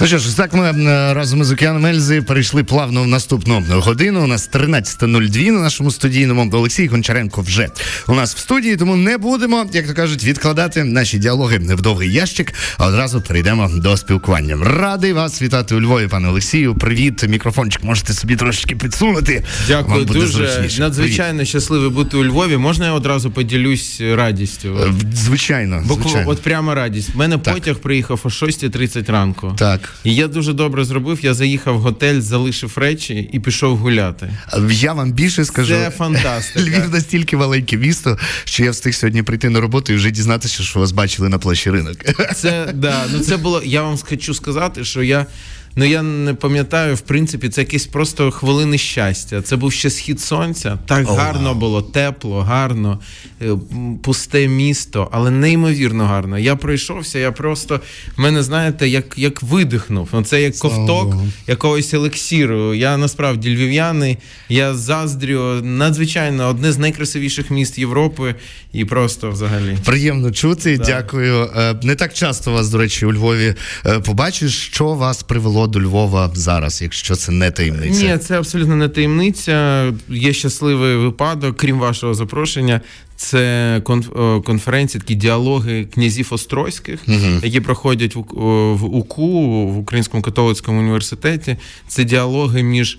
Ну що ж, так ми е, разом із океаном Ельзи перейшли плавно в наступну годину. У нас 13.02 на нашому студійному. Олексій Гончаренко вже у нас в студії, тому не будемо, як то кажуть, відкладати наші діалоги в довгий ящик, а одразу перейдемо до спілкування. Радий вас вітати у Львові, пане Олексію. Привіт, мікрофончик можете собі трошечки підсунути. Дякую, дуже зручніше. надзвичайно Привіт. щасливий бути у Львові. Можна я одразу поділюсь радістю? Е, Звичайно, Бо звичайно. от прямо радість. У мене Так. потяг приїхав о 6.30 ранку. Так. І я дуже добре зробив. Я заїхав в готель, залишив речі і пішов гуляти. Я вам більше скажу. Це фантастика. Львів настільки маленьке місто, що я встиг сьогодні прийти на роботу і вже дізнатися, що вас бачили на площі ринок. Це да, ну це було. Я вам хочу сказати, що я. Ну я не пам'ятаю, в принципі, це якісь просто хвилини щастя. Це був ще схід сонця. Так О, гарно було, тепло, гарно, е, пусте місто, але неймовірно гарно. Я пройшовся, я просто в мене, знаєте, як, як видихнув. Ну, це як ковток якогось елексіру. Я насправді львів'яний, я заздрю. Надзвичайно одне з найкрасивіших міст Європи, і просто взагалі. Приємно чути, дякую. Е, Не так часто вас, до речі, у Львові е, побачиш, що вас привело до Львова зараз, якщо це не таємниця. Ні, це абсолютно не таємниця. Є щасливий випадок, крім вашого запрошення. Це е, конференції, такі діалоги князів острозьких, які проходять в УКУ в Українському католицькому університеті. Це діалоги між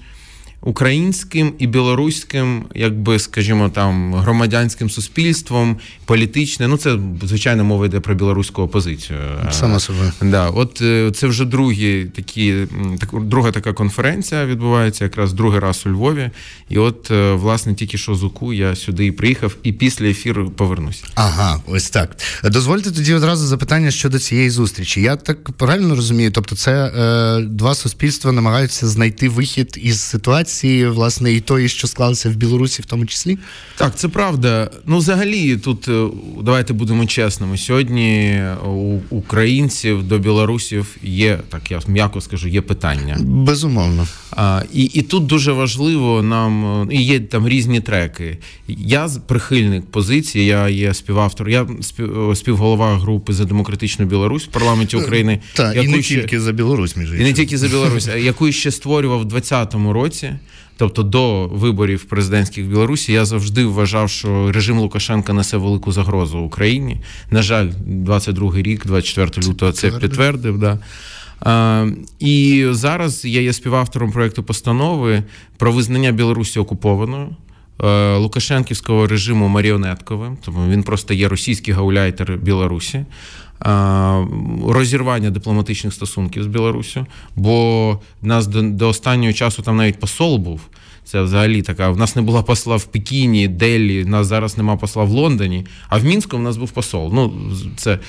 українським і білоруським, якби скажімо, там громадянським суспільством, політичне. Ну це звичайно мова йде про білоруську опозицію. Само собою. Да, от е, це вже другі такі, так, друга така конференція відбувається, якраз другий раз у Львові. І от, е, власне, тільки що з УКУ я сюди і приїхав, і після ефіру повернусь. Ага, ось так. Дозвольте тоді одразу запитання щодо цієї зустрічі. Я так правильно розумію? Тобто, це е, два суспільства намагаються знайти вихід із ситуації, власне, і тої, що склалося в Білорусі, в тому числі. Так, це правда. Ну, взагалі, тут е, давайте будемо чесними. Сьогодні у українців до білорусів є, так я м'яко скажу, є питання. Безумовно. А, і, і тут дуже важливо нам е, і є там різні треки. Я прихильник позиції, я є співавтор, я спів, співголова групи за демократичну Білорусь в парламенті України. Так, і не ще- тільки за Білорусь, між і не тільки за Білорусь, а яку ще створював в 2020 році. Тобто до виборів президентських в Білорусі я завжди вважав, що режим Лукашенка несе велику загрозу Україні. На жаль, 22 рік, 24 лютого, це підтвердив. Да. А, і зараз я є співавтором проекту постанови про визнання Білорусі окупованою. е, Лукашенківського режиму маріонетковим, тому він просто є російський гауляйтер Білорусі, розірвання дипломатичних стосунків з Білорусю, бо нас до, до останнього часу там навіть посол був. Це взагалі така. В нас не було посла в Пекіні, Делі, в нас зараз нема посла в Лондоні, а в Мінську в нас був посол. Ну, це.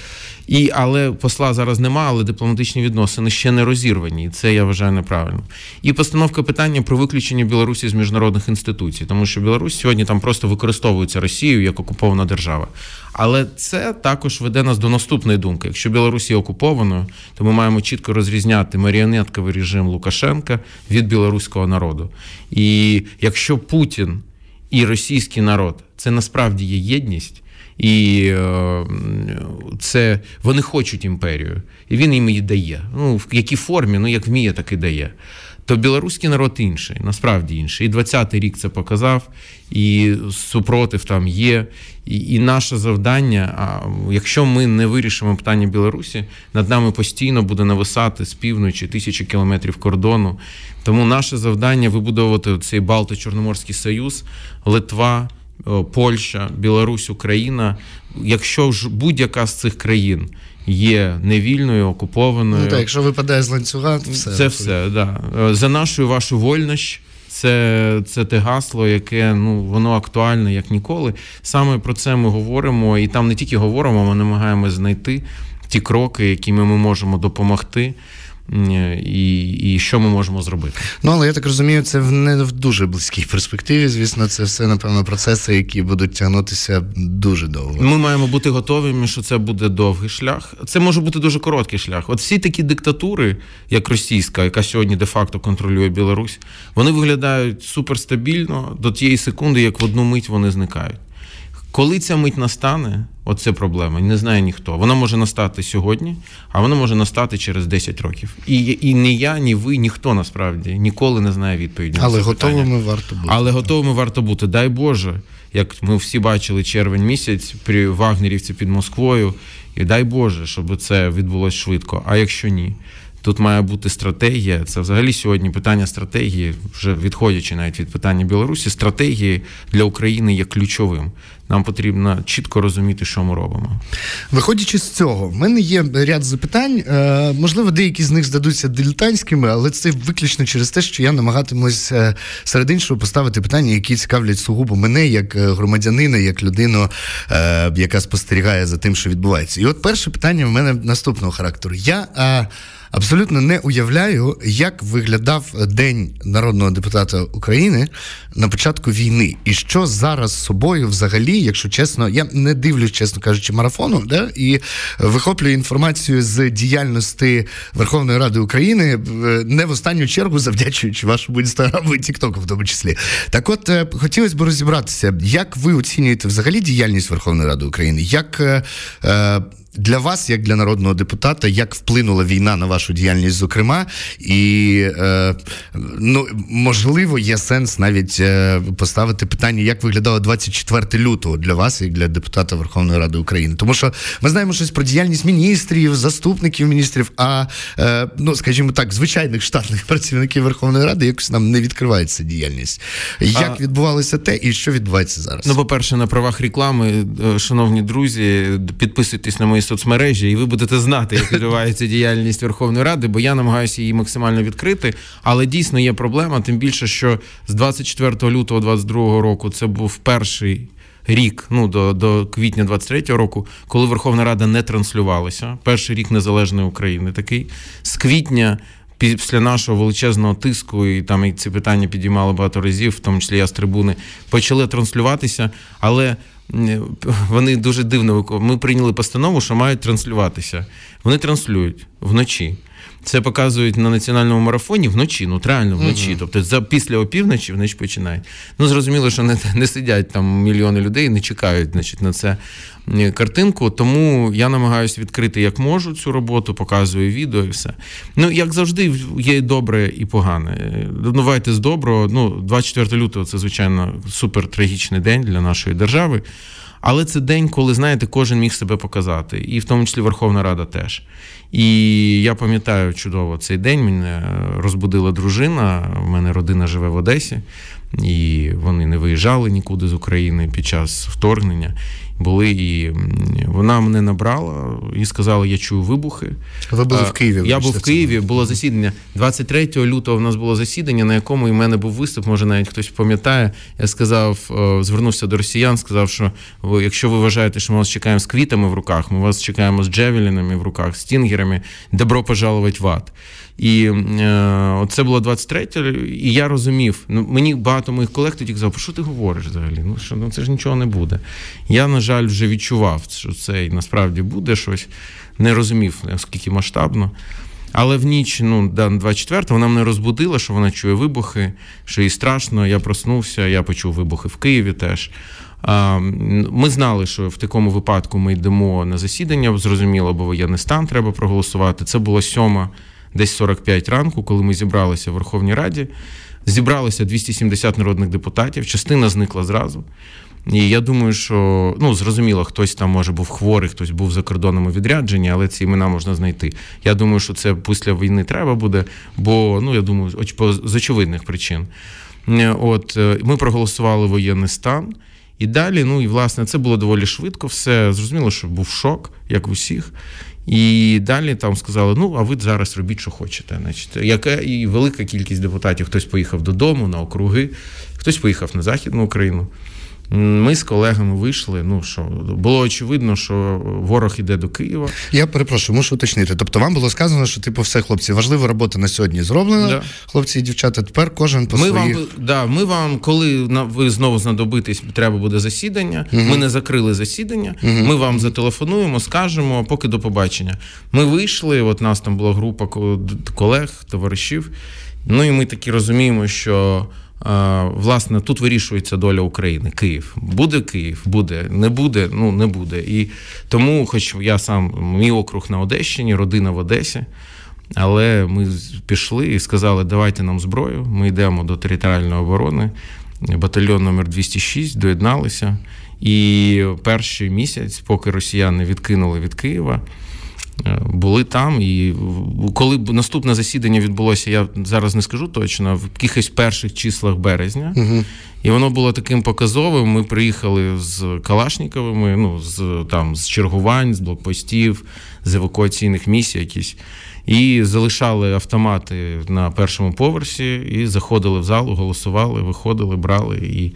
І, але посла зараз нема, але дипломатичні відносини ще не розірвані. І це я вважаю неправильно. І постановка питання про виключення Білорусі з міжнародних інституцій, тому що Білорусь сьогодні там просто використовується Росією як окупована держава. Але це також веде нас до наступної думки. Якщо Білорусь є окупованою, то ми маємо чітко розрізняти маріонетковий режим Лукашенка від білоруського народу. І якщо Путін і російський народ це насправді є єдність. І е, це вони хочуть імперію, і він їм її дає. Ну в якій формі, ну як вміє, так і дає. То білоруський народ інший, насправді інший. І 20-й рік це показав, і супротив там є. І, і наше завдання, а якщо ми не вирішимо питання Білорусі, над нами постійно буде нависати з півночі тисячі кілометрів кордону. Тому наше завдання вибудовувати цей Балто-Чорноморський союз, Литва. Польща, Білорусь, Україна. Якщо ж будь-яка з цих країн є невільною, окупованою, Ну так, якщо випадає з ланцюга, то все. це все, да. Е, За нашу вашу вольність. Це, це те гасло, яке ну воно актуальне як ніколи. Саме про це ми говоримо, і там не тільки говоримо, ми намагаємося знайти ті кроки, якими ми можемо допомогти, і, і що ми можемо зробити. Ну, але я так розумію, це в не в дуже близькій перспективі. Звісно, це все, напевно, процеси, які будуть тягнутися дуже довго. Ми маємо бути готовими, що це буде довгий шлях. Це може бути дуже короткий шлях. От всі такі диктатури, як російська, яка сьогодні де-факто контролює Білорусь, вони виглядають суперстабільно до тієї секунди, як в одну мить вони зникають. Коли ця мить настане, оце проблема. Не знає ніхто. Вона може настати сьогодні, а вона може настати через 10 років. І і ні я, ні ви, ніхто насправді ніколи не знає відповіді. Але готовими варто бути. Але готовими варто бути. Дай Боже, як ми всі бачили червень місяць при Вагнерівці під Москвою. І дай Боже, щоб це відбулося швидко. А якщо ні, Тут має бути стратегія. Це взагалі сьогодні питання стратегії, вже відходячи навіть від питання Білорусі, стратегії для України є ключовим. Нам потрібно чітко розуміти, що ми робимо. Виходячи з цього, в мене є ряд запитань. Е, можливо, деякі з них здадуться дилетантськими, але це виключно через те, що я намагатимусь е, серед іншого поставити питання, які цікавлять сугубо мене як е, громадянина, як людину, яка спостерігає за тим, що відбувається. І от перше питання в мене наступного характеру. Я абсолютно не уявляю, як виглядав день народного депутата України на початку війни, і що зараз з собою взагалі, якщо чесно, я не дивлюсь, чесно кажучи, марафону, да, і вихоплюю інформацію з діяльності Верховної Ради України е, не в останню чергу, завдячуючи вашому інстаграму і Тіктоку, в тому числі. Так, от е, хотілося б розібратися, як ви оцінюєте взагалі діяльність Верховної Ради України, як е, для вас, як для народного депутата, як вплинула війна на вашу діяльність, зокрема, і е, ну можливо є сенс навіть е, поставити питання, як виглядало 24 лютого для вас, як для депутата Верховної Ради України, тому що ми знаємо щось про діяльність міністрів, заступників міністрів, а е, ну скажімо так, звичайних штатних працівників Верховної Ради якось нам не відкривається діяльність. Як а... відбувалося те, і що відбувається зараз? Ну, по перше, на правах реклами, е, шановні друзі, підписуйтесь на мої соцмережі, і ви будете знати, як відбувається діяльність Верховної Ради, бо я намагаюся її максимально відкрити. Але дійсно є проблема, тим більше, що з 24 лютого 2022 року це був перший. Рік, ну до до квітня 23-го року, коли Верховна Рада не транслювалася, перший рік незалежної України такий з квітня, після нашого величезного тиску, і там і ці питання підіймали багато разів, в тому числі я з трибуни, почали транслюватися, але вони дуже дивно Ми прийняли постанову, що мають транслюватися. Вони транслюють вночі. Це показують на національному марафоні вночі, ну реально вночі. Uh-huh. Тобто за після опівночі вночі починають. Ну зрозуміло, що не не сидять там мільйони людей, не чекають значить, на це картинку. Тому я намагаюся відкрити як можу цю роботу, показую відео і все. Ну як завжди, є добре і погане. Давайте з доброго. Ну, 24 лютого це звичайно супер трагічний день для нашої держави. Але це день, коли, знаєте, кожен міг себе показати, і в тому числі Верховна Рада теж. І я пам'ятаю чудово цей день. Мене розбудила дружина. У мене родина живе в Одесі, і вони не виїжджали нікуди з України під час вторгнення були, і вона мене набрала і сказала: я чую вибухи. Ви були в Києві. Я був в Києві, було засідання. 23 лютого в нас було засідання, на якому і в мене був виступ, може навіть хтось пам'ятає. Я сказав, звернувся до росіян, сказав, що якщо ви вважаєте, що ми вас чекаємо з квітами в руках, ми вас чекаємо з джевелінами в руках, з стінгерами, добро пожаловать в ад. І е, це було 23 і я розумів. Ну мені багато моїх колег тоді казав, що ти говориш взагалі? Ну що ну це ж нічого не буде. Я, на жаль, вже відчував, що це насправді буде щось. Не розумів, наскільки масштабно. Але в ніч, ну, 24 вона мене розбудила, що вона чує вибухи, що їй страшно. Я проснувся, я почув вибухи в Києві теж. Ми знали, що в такому випадку ми йдемо на засідання, зрозуміло, бо воєнний стан треба проголосувати. Це було сьома десь 45 ранку, коли ми зібралися в Верховній Раді. Зібралося 270 народних депутатів, частина зникла зразу. І я думаю, що ну зрозуміло, хтось там може був хворий, хтось був за кордоном у відрядженні, але ці імена можна знайти. Я думаю, що це після війни треба буде, бо ну я думаю, з очевидних причин. От е, ми проголосували воєнний стан. І далі, ну і власне, це було доволі швидко. Все зрозуміло, що був шок, як у всіх. І далі там сказали: ну, а ви зараз робіть, що хочете. Значить, яка і велика кількість депутатів, хтось поїхав додому на округи, хтось поїхав на Західну Україну. Ми з колегами вийшли. Ну що було очевидно, що ворог іде до Києва. Я перепрошую, мушу уточнити. Тобто, вам було сказано, що типу, все, хлопці, важлива робота на сьогодні зроблена. Да. Хлопці і дівчата. Тепер кожен по ми своїх... вам да, ми вам, коли ви знову знадобитесь, треба буде засідання. Угу. Ми не закрили засідання. Угу. Ми вам зателефонуємо, скажемо, поки до побачення. Ми вийшли. От нас там була група колег, товаришів. Ну і ми такі розуміємо, що Власне, тут вирішується доля України. Київ буде Київ, буде, не буде, ну не буде. І тому, хоч я сам мій округ на Одещині, родина в Одесі. Але ми пішли і сказали, давайте нам зброю. Ми йдемо до територіальної оборони, батальйон номер 206 доєдналися. І перший місяць, поки росіяни відкинули від Києва, були там. І коли наступне засідання відбулося, я зараз не скажу точно, в якихось перших числах березня. Угу. І воно було таким показовим. Ми приїхали з Калашніковими, ну з там з чергувань, з блокпостів, з евакуаційних місій якісь і залишали автомати на першому поверсі, і заходили в залу, голосували, виходили, брали і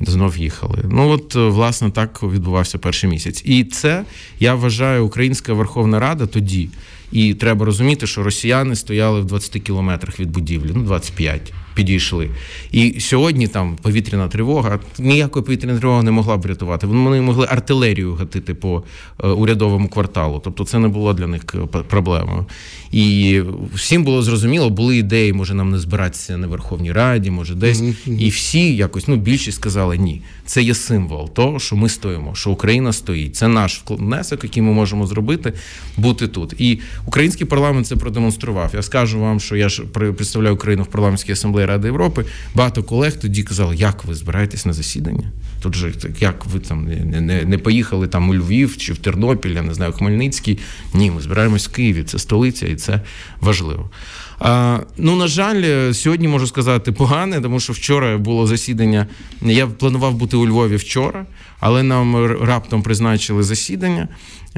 знов їхали. Ну от власне так відбувався перший місяць. І це я вважаю, Українська Верховна Рада тоді. І треба розуміти, що росіяни стояли в 20 кілометрах від будівлі, ну 25 підійшли. І сьогодні там повітряна тривога, ніякої повітряної тривоги не могла б врятувати. Вони могли артилерію гатити по е, урядовому кварталу. Тобто це не було для них е, проблемою. І всім було зрозуміло, були ідеї, може нам не збиратися на Верховній Раді, може десь. І всі якось, ну більшість сказали ні. Це є символ того, що ми стоїмо, що Україна стоїть. Це наш внесок, який ми можемо зробити, бути тут. І український парламент це продемонстрував. Я скажу вам, що я ж представляю Україну в парламентській асамблеї Ради Європи. Багато колег тоді казали, як ви збираєтесь на засідання? Тут же як ви там не не, не поїхали там у Львів чи в Тернопіль, я не знаю, Хмельницький. Ні, ми збираємось в Києві. Це столиця, і це важливо. А, Ну, на жаль, сьогодні можу сказати погане, тому що вчора було засідання. Я планував бути у Львові вчора, але нам раптом призначили засідання.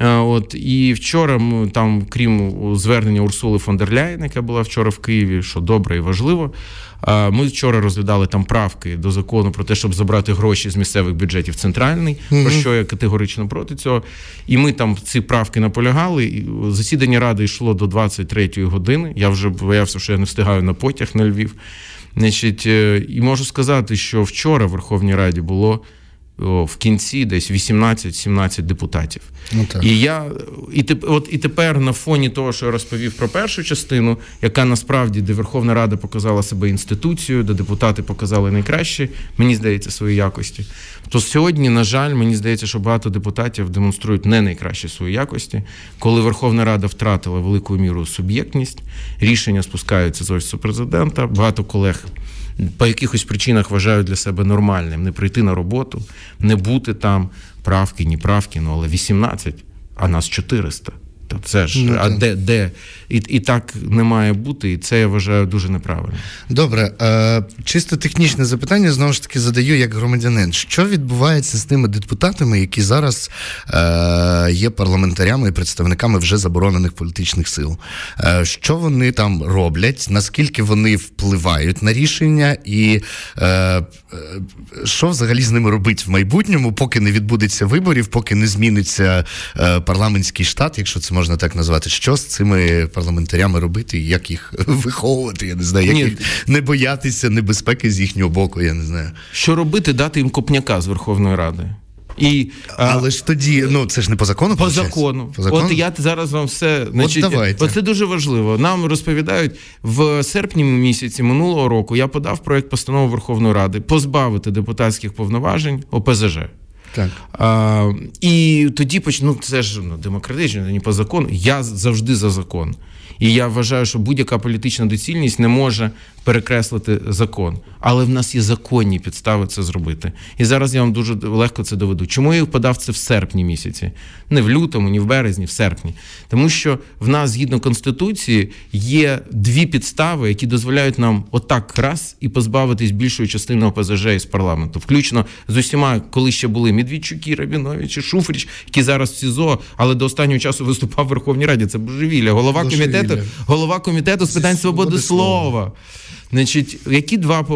От і вчора ми там, крім звернення Урсули фон дер Ляєн, яка була вчора в Києві, що добре і важливо. Ми вчора розглядали там правки до закону про те, щоб забрати гроші з місцевих бюджетів центральний, mm-hmm. про що я категорично проти цього. І ми там ці правки наполягали. Засідання ради йшло до 23-ї години. Я вже боявся, що я не встигаю на потяг на Львів. Значить, е, і можу сказати, що вчора в Верховній Раді було в кінці десь 18-17 депутатів. Ну, так. І я і от і тепер на фоні того, що я розповів про першу частину, яка насправді де Верховна Рада показала себе інституцією, де депутати показали найкраще, мені здається, свої якості. То сьогодні, на жаль, мені здається, що багато депутатів демонструють не найкращі свої якості, коли Верховна Рада втратила велику міру суб'єктність, рішення спускаються з офісу президента. Багато колег по якихось причинах вважають для себе нормальним не прийти на роботу, не бути там правки, ні правки, ну але 18, а нас 400. То це ж ну, а де де і і так не має бути, і це я вважаю дуже неправильно. Добре, е, чисто технічне запитання знову ж таки задаю як громадянин. Що відбувається з тими депутатами, які зараз е, є парламентарями і представниками вже заборонених політичних сил? Е, Що вони там роблять? Наскільки вони впливають на рішення, і е, е що взагалі з ними робить в майбутньому, поки не відбудеться виборів, поки не зміниться е, парламентський штат, якщо це можна так назвати, що з цими парламентарями робити, як їх виховувати? Я не знаю, як Ні. їх не боятися небезпеки з їхнього боку. Я не знаю. Що робити, дати їм копняка з Верховної Ради. І, Але ж тоді, ну це ж не по закону. По закону. по закону. От я зараз вам все значить, От давайте. Оце дуже важливо. Нам розповідають в серпні місяці минулого року. Я подав проект постанови Верховної Ради позбавити депутатських повноважень ОПЗЖ. Так. А, І тоді почну ну, це ж ну, демократично, не по закону. Я завжди за закон. І я вважаю, що будь-яка політична доцільність не може перекреслити закон. Але в нас є законні підстави це зробити. І зараз я вам дуже легко це доведу. Чому я подав це в серпні місяці? Не в лютому, ні в березні, в серпні. Тому що в нас, згідно конституції, є дві підстави, які дозволяють нам отак раз і позбавитись більшої частини ОПЗЖ із парламенту, включно з усіма, коли ще були Медведчуки, Рабіновичі, Шуфрич, які зараз в СІЗО, але до останнього часу виступав в Верховній Раді. Це божевілля. Голова божевілля. комітету, голова комітету з питань свободи слова. Значить, які два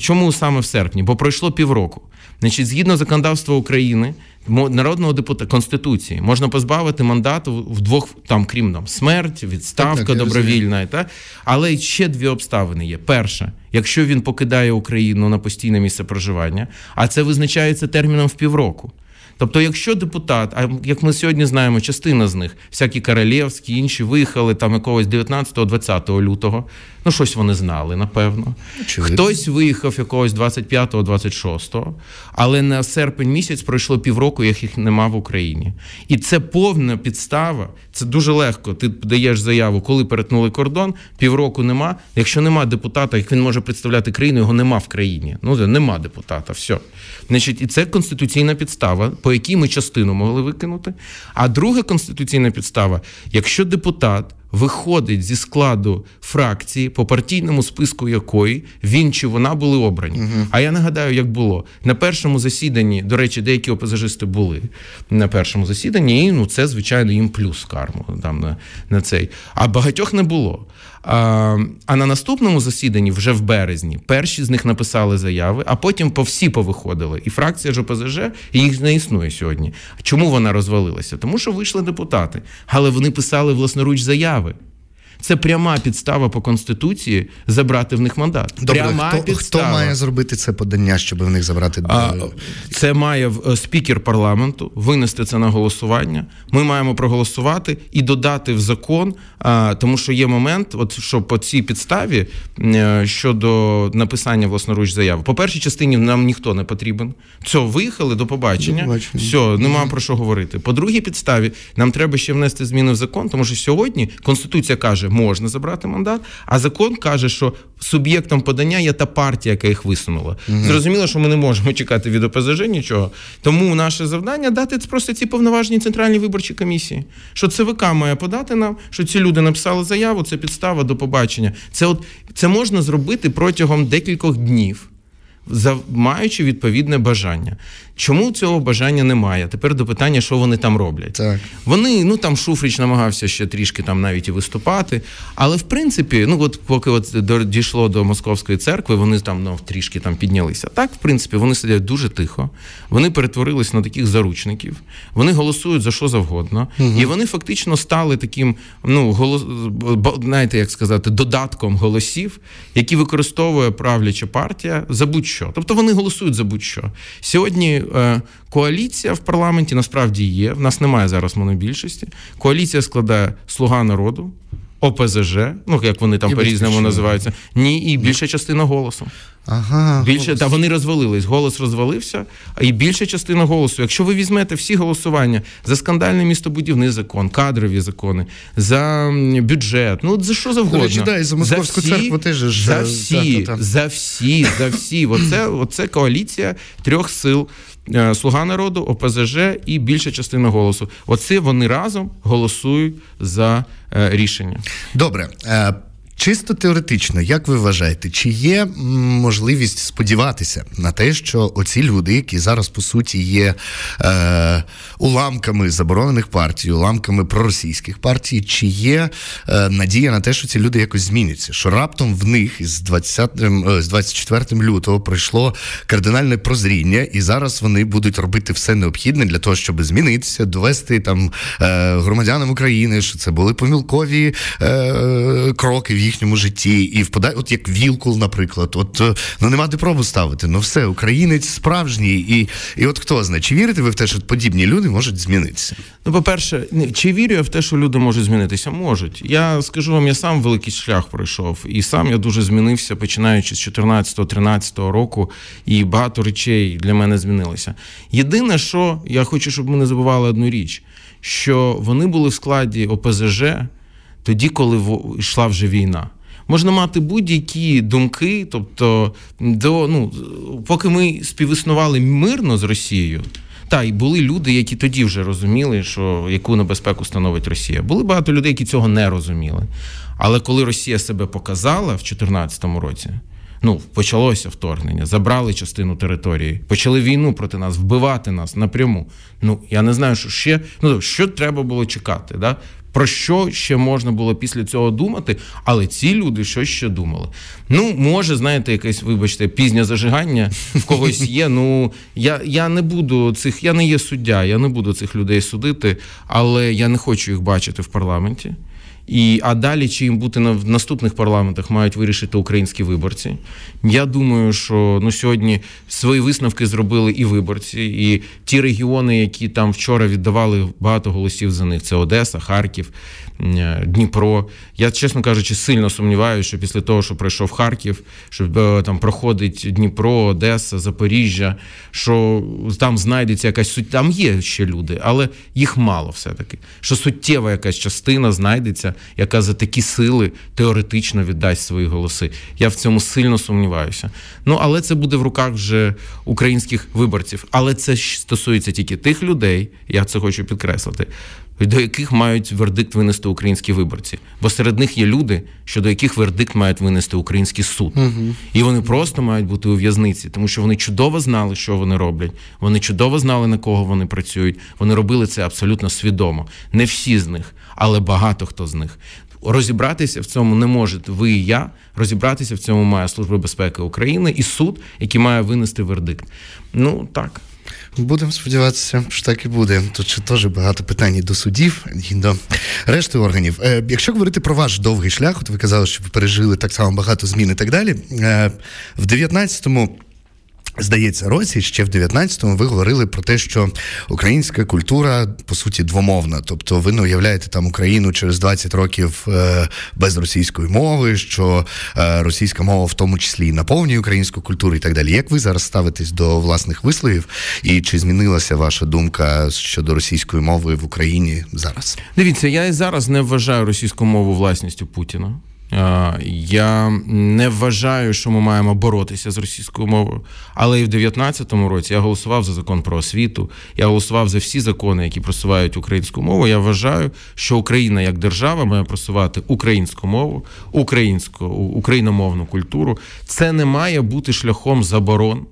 чому саме в серпні? Бо пройшло півроку. Значить, згідно законодавства України, народного депутата Конституції можна позбавити мандату в двох там, крім там, смерть, відставка так, так, добровільна, та але ще дві обставини є. Перша, якщо він покидає Україну на постійне місце проживання, а це визначається терміном в півроку. Тобто, якщо депутат, а як ми сьогодні знаємо, частина з них, всякі Королєвські, інші виїхали там якогось 19-20 лютого, ну щось вони знали, напевно. Очевидно. Хтось виїхав якогось 25-26, але на серпень місяць пройшло півроку, як їх нема в Україні. І це повна підстава. Це дуже легко. Ти даєш заяву, коли перетнули кордон, півроку нема. Якщо нема депутата, як він може представляти країну, його нема в країні. Ну нема депутата. все. Значить, і це конституційна підстава, по якій ми частину могли викинути. А друга конституційна підстава, якщо депутат виходить зі складу фракції, по партійному списку якої він чи вона були обрані. Угу. А я нагадаю, як було на першому засіданні. До речі, деякі опозажисти були на першому засіданні, і ну це звичайно їм плюс карму там на, на цей. А багатьох не було. А на наступному засіданні, вже в березні, перші з них написали заяви, а потім по всі повиходили. І фракція ж ОПЗЖ їх не існує сьогодні. Чому вона розвалилася? Тому що вийшли депутати, але вони писали власноруч заяви. Це пряма підстава по конституції забрати в них мандат. Добре, пряма хто, підстава. хто має зробити це подання, щоб в них забрати а, це має е, спікер парламенту винести це на голосування. Ми маємо проголосувати і додати в закон, а, тому що є момент, от що по цій підставі е, щодо написання власноруч заяви. По першій частині нам ніхто не потрібен. Все, виїхали до побачення. Побачення. Все, нема про що говорити. По другій підставі нам треба ще внести зміни в закон, тому що сьогодні конституція каже можна забрати мандат, а закон каже, що суб'єктом подання є та партія, яка їх висунула. Угу. Зрозуміло, що ми не можемо чекати від ОПЗЖ нічого. Тому наше завдання дати просто ці повноважені центральній виборчій комісії. Що ЦВК має подати нам, що ці люди написали заяву, це підстава до побачення. Це от це можна зробити протягом декількох днів маючи відповідне бажання. Чому цього бажання немає? Тепер до питання, що вони там роблять. Так. Вони, ну там Шуфрич намагався ще трішки там навіть і виступати. Але в принципі, ну от поки от дійшло до московської церкви, вони там ну, трішки там піднялися. Так, в принципі, вони сидять дуже тихо, вони перетворились на таких заручників, вони голосують за що завгодно, угу. і вони фактично стали таким, ну голос, знаєте, як сказати, додатком голосів, які використовує правляча партія за будь-що. Тобто вони голосують за будь-що. Сьогодні коаліція в парламенті насправді є. В нас немає зараз монобільшості. Коаліція складає Слуга народу. ОПЗЖ, ну як вони там по-різному називаються, ні, і більша частина голосу. Ага, більше голос. та вони розвалились. Голос розвалився, а і більша частина голосу. Якщо ви візьмете всі голосування за скандальний містобудівний закон, кадрові закони, за бюджет, ну за що завгодно. Речі, да, і за московську за всі, церкву теж за всі, та, та, та. за всі, за всі. Оце, оце коаліція трьох сил. Е, Слуга народу, ОПЗЖ і більша частина голосу. Оце вони разом голосують за е, рішення. Добре. Чисто теоретично, як ви вважаєте, чи є можливість сподіватися на те, що оці люди, які зараз по суті є е, уламками заборонених партій, уламками проросійських партій, чи є е, надія на те, що ці люди якось зміняться? Що раптом в них з 20, е, з 24 лютого пройшло кардинальне прозріння, і зараз вони будуть робити все необхідне для того, щоб змінитися, довести там е, громадянам України, що це були помилкові е, кроки їхньому житті, і впадає, от як Вілкул, наприклад, от е, ну нема де пробу ставити. Ну все, українець справжній, і і от хто знає, чи вірите ви в те, що подібні люди можуть змінитися? Ну, по-перше, чи вірю я в те, що люди можуть змінитися? Можуть. Я скажу вам, я сам великий шлях пройшов, і сам я дуже змінився, починаючи з 14-13 року, і багато речей для мене змінилося. Єдине, що я хочу, щоб ми не забували одну річ, що вони були в складі ОПЗЖ тоді, коли йшла вже війна. Можна мати будь-які думки, тобто, до ну поки ми співіснували мирно з Росією. Та й були люди, які тоді вже розуміли, що яку небезпеку становить Росія. Були багато людей, які цього не розуміли. Але коли Росія себе показала в 2014 році, ну почалося вторгнення, забрали частину території, почали війну проти нас, вбивати нас напряму. Ну я не знаю, що ще ну що треба було чекати. Да? Про що ще можна було після цього думати, але ці люди що ще думали? Ну, може, знаєте, якесь, вибачте, пізнє зажигання в когось є. Ну я я не буду цих, я не є суддя, я не буду цих людей судити, але я не хочу їх бачити в парламенті. І а далі, чи їм бути на в наступних парламентах, мають вирішити українські виборці. Я думаю, що ну сьогодні свої висновки зробили і виборці, і ті регіони, які там вчора віддавали багато голосів за них: це Одеса, Харків, Е, Дніпро. Я, чесно кажучи, сильно сумніваюся, що після того, що пройшов Харків, що е, там проходить Дніпро, Одеса, Запоріжжя, що там знайдеться якась суть. Там є ще люди, але їх мало все-таки. Що суттєва якась частина знайдеться, яка за такі сили теоретично віддасть свої голоси. Я в цьому сильно сумніваюся. Ну але це буде в руках вже українських виборців. Але це стосується тільки тих людей, я це хочу підкреслити до яких мають вердикт винести українські виборці. Бо серед них є люди, щодо яких вердикт мають винести український суд. Угу. І вони просто мають бути у в'язниці, тому що вони чудово знали, що вони роблять. Вони чудово знали, на кого вони працюють. Вони робили це абсолютно свідомо. Не всі з них, але багато хто з них. Розібратися в цьому не можете ви і я. Розібратися в цьому має Служба безпеки України і суд, який має винести вердикт. Ну так. Будемо сподіватися, що так і буде. Тут теж багато питань до судів і до решти органів. Е, якщо говорити про ваш довгий шлях, от ви казали, що ви пережили так само багато змін і так далі. Е, в 19-му Здається, році ще в 19-му ви говорили про те, що українська культура по суті двомовна. Тобто, ви не уявляєте там Україну через 20 років е, без російської мови, що е, російська мова в тому числі наповнює українську культуру і так далі. Як ви зараз ставитесь до власних висловів, і чи змінилася ваша думка щодо російської мови в Україні зараз? Дивіться, я і зараз не вважаю російську мову власністю Путіна. Я не вважаю, що ми маємо боротися з російською мовою. Але і в 2019 році я голосував за закон про освіту. Я голосував за всі закони, які просувають українську мову. Я вважаю, що Україна як держава має просувати українську мову, українську україномовну культуру. Це не має бути шляхом заборон.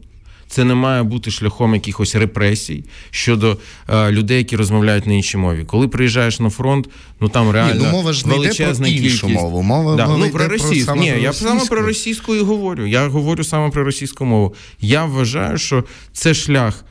Це не має бути шляхом якихось репресій щодо е, людей, які розмовляють на іншій мові. Коли приїжджаєш на фронт, ну там реально Ні, ну, мова ж не йде про іншу мову. Мова, да, мова ну, про російську. Ні, я саме про російську і говорю. Я говорю саме про російську мову. Я вважаю, що це шлях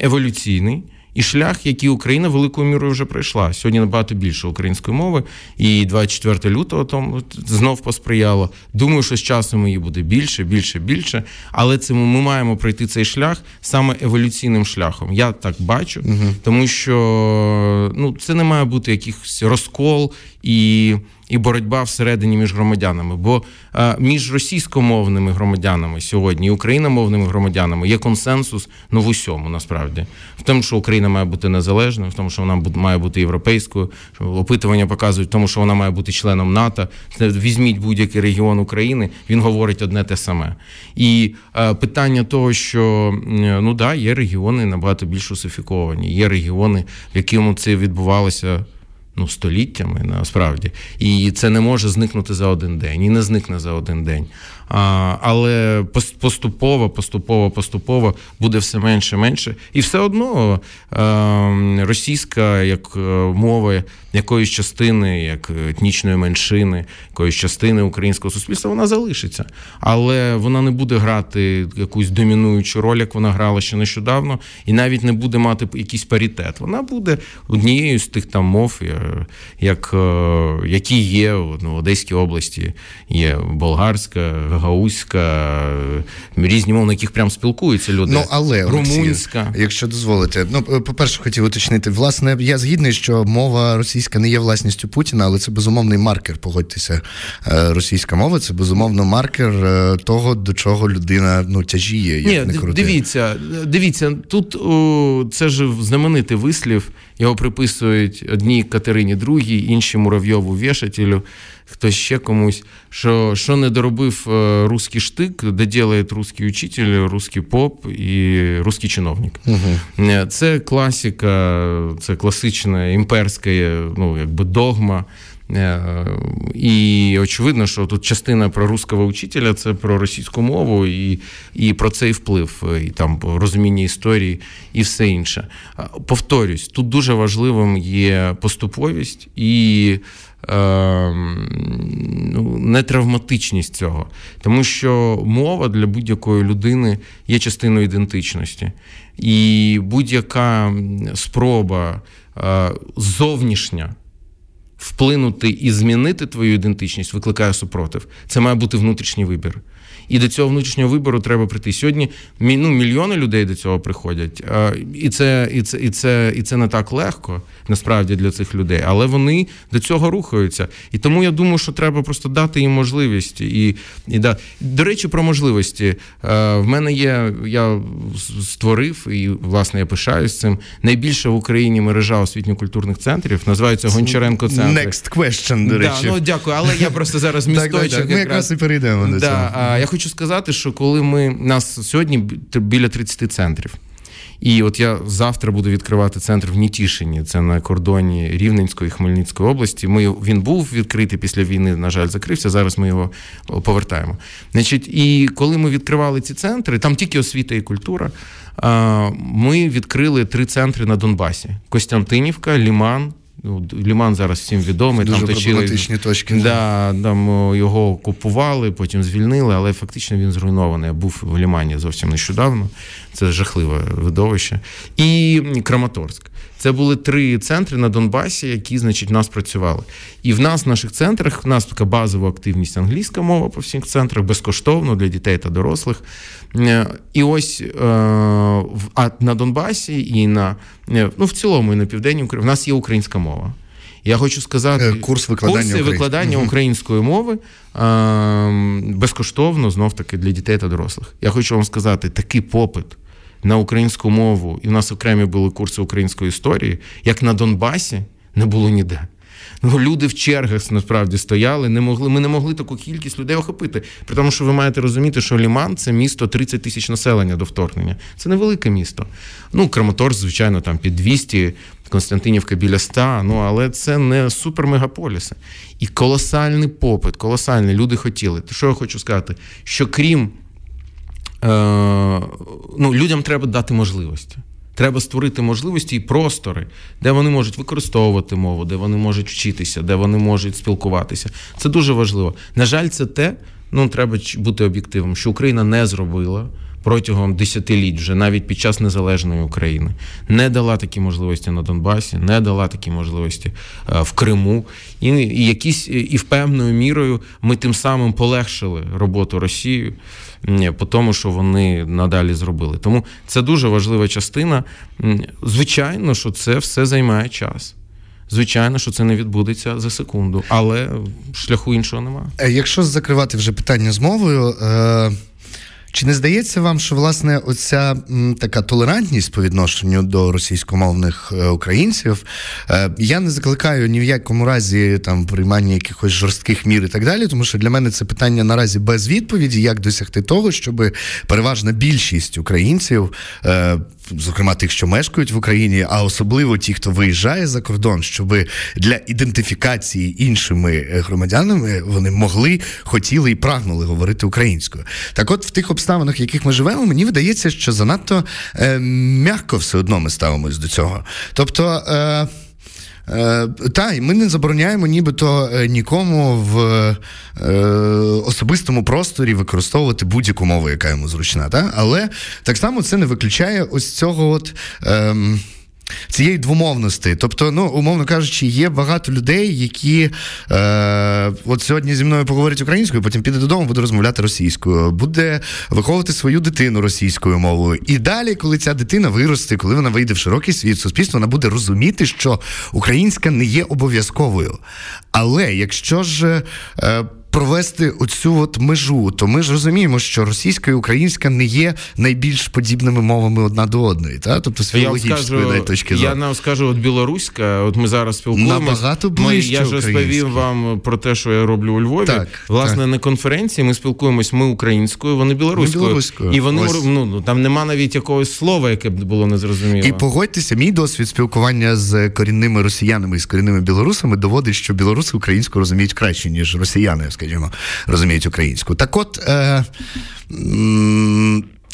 еволюційний і шлях, який Україна великою мірою вже пройшла. Сьогодні набагато більше української мови, і 24 лютого тому знов посприяло. Думаю, що з часом її буде більше, більше, більше. Але це ми маємо пройти цей шлях саме еволюційним шляхом. Я так бачу, угу. тому що ну це не має бути якийсь розкол і і боротьба всередині між громадянами. Бо а, між російськомовними громадянами сьогодні і україномовними громадянами є консенсус ну в усьому насправді в тому, що Україна має бути незалежною, в тому, що вона має бути європейською. Опитування показують, в тому, що вона має бути членом НАТО. Візьміть будь-який регіон України, він говорить одне те саме. І а, питання того, що ну да, є регіони набагато більш русифіковані, є регіони, в якому це відбувалося ну, століттями насправді. І це не може зникнути за один день, і не зникне за один день. Але поступово, поступово, поступово буде все менше менше. І все одно е, російська як е, мова якоїсь частини, як етнічної меншини, якоїсь частини українського суспільства, вона залишиться. Але вона не буде грати якусь домінуючу роль, як вона грала ще нещодавно, і навіть не буде мати якийсь паритет. Вона буде однією з тих там мов, е, як, які є ну, в Одеській області, є болгарська гаузька, різні мови, на яких прям спілкуються люди. Ну, але румунська. Олексій, якщо дозволите. Ну, по-перше, хотів уточнити. Власне, я згідний, що мова російська не є власністю Путіна, але це безумовний маркер. Погодьтеся. Е, російська мова це безумовно маркер е, того, до чого людина ну, тяжіє. Як Ні, не крути. Дивіться, дивіться, тут о, це ж знаменитий вислів. Його приписують одній Катерині другій, іншій Муравйову вішателю хтось ще комусь, що що не доробив е, русський штик, де ділає русський учитель, русський поп і русський чиновник. Угу. Це класика, це класична імперська ну, якби догма. Е, і очевидно, що тут частина про русского учителя це про російську мову і і про цей вплив, і там розуміння історії і все інше. Повторюсь, тут дуже важливим є поступовість і ну, нетравматичність цього. Тому що мова для будь-якої людини є частиною ідентичності. І будь-яка спроба е, зовнішня вплинути і змінити твою ідентичність викликає супротив. Це має бути внутрішній вибір. І до цього внутрішнього вибору треба прийти. Сьогодні ну, мільйони людей до цього приходять. І це, і, це, і, це, і це не так легко насправді для цих людей, але вони до цього рухаються. І тому я думаю, що треба просто дати їм можливість. І, і да. До речі, про можливості. В мене є, я створив, і власне я пишаюсь цим. Найбільша в Україні мережа освітньо-культурних центрів називається Гончаренко центр. Next question, до речі. Да, ну, Дякую, але я просто зараз місточок. Ми якраз і перейдемо до цього. Я хочу сказати, що коли ми нас сьогодні біля 30 центрів. І от я завтра буду відкривати центр в Нітішині, це на кордоні Рівненської і Хмельницької області. Ми він був відкритий після війни. На жаль, закрився. Зараз ми його повертаємо. Значить, і коли ми відкривали ці центри, там тільки освіта і культура. Ми відкрили три центри на Донбасі: Костянтинівка, Ліман Ну, Ліман зараз всім відомий. Дуже там проблематичні точки. Да, там Його купували, потім звільнили, але фактично він зруйнований. Я був в Лімані зовсім нещодавно. Це жахливе видовище. І Краматорськ. Це були три центри на Донбасі, які, значить, в нас працювали. І в нас, в наших центрах, в нас така базова активність англійська мова по всіх центрах, безкоштовно для дітей та дорослих. Е, і ось е, а на Донбасі і на е, ну в цілому і на південній Україні в нас є українська мова. Я хочу сказати, курс викладання курси викладання української мови безкоштовно знов таки для дітей та дорослих. Я хочу вам сказати, такий попит на українську мову, і в нас окремі були курси української історії, як на Донбасі, не було ніде. Ну, Люди в чергах насправді стояли, не могли, ми не могли таку кількість людей охопити. При тому, що ви маєте розуміти, що Ліман це місто 30 тисяч населення до вторгнення. Це невелике місто. Ну, Краматорськ, звичайно, там під 200, Константинівка біля 100, ну але це не супермегаполіси. І колосальний попит, колосальний. Люди хотіли. Що я хочу сказати? Що крім ну, людям треба дати можливості. Треба створити можливості і простори, де вони можуть використовувати мову, де вони можуть вчитися, де вони можуть спілкуватися. Це дуже важливо. На жаль, це те, ну треба бути об'єктивним, що Україна не зробила протягом десятиліть, вже навіть під час незалежної України, не дала такі можливості на Донбасі, не дала такі можливості е, в Криму, і і якісь і в певною мірою ми тим самим полегшили роботу Росії по тому, що вони надалі зробили. Тому це дуже важлива частина. Звичайно, що це все займає час. Звичайно, що це не відбудеться за секунду, але шляху іншого немає. Е, якщо закривати вже питання з мовою. Е... Чи не здається вам, що власне оця м, така толерантність по відношенню до російськомовних е, українців? Е, я не закликаю ні в якому разі там приймання якихось жорстких мір і так далі, тому що для мене це питання наразі без відповіді, як досягти того, щоб переважна більшість українців е, зокрема тих, що мешкають в Україні, а особливо ті, хто виїжджає за кордон, щоб для ідентифікації іншими громадянами вони могли, хотіли і прагнули говорити українською. Так, от в тих обставинах, в яких ми живемо, мені видається, що занадто е, м'яко все одно ми ставимось до цього. Тобто. Е, Е, та, і ми не забороняємо нібито е, нікому в е, особистому просторі використовувати будь-яку мову, яка йому зручна. Та? Але так само це не виключає ось цього от. Е, Цієї двомовності. Тобто, ну, умовно кажучи, є багато людей, які е, от сьогодні зі мною поговорять українською, потім піде додому, буде розмовляти російською, буде виховувати свою дитину російською мовою. І далі, коли ця дитина виросте, коли вона вийде в широкий світ суспільства, вона буде розуміти, що українська не є обов'язковою. Але якщо ж е, провести оцю от межу, то ми ж розуміємо, що російська і українська не є найбільш подібними мовами одна до одної, та тобто з філологічної точки зору. Я нам скажу, от білоруська, от ми зараз спілкуємося. Набагато ближче Я ж розповім вам про те, що я роблю у Львові. Так, Власне, так. на конференції ми спілкуємось ми українською, вони білоруською. Ми білоруською. І вони Ось. ну, ну там нема навіть якогось слова, яке б було незрозуміло. І погодьтеся, мій досвід спілкування з корінними росіянами і з корінними білорусами доводить, що білоруси українську розуміють краще, ніж росіяни, скажімо, розуміють українську. Так от. Е,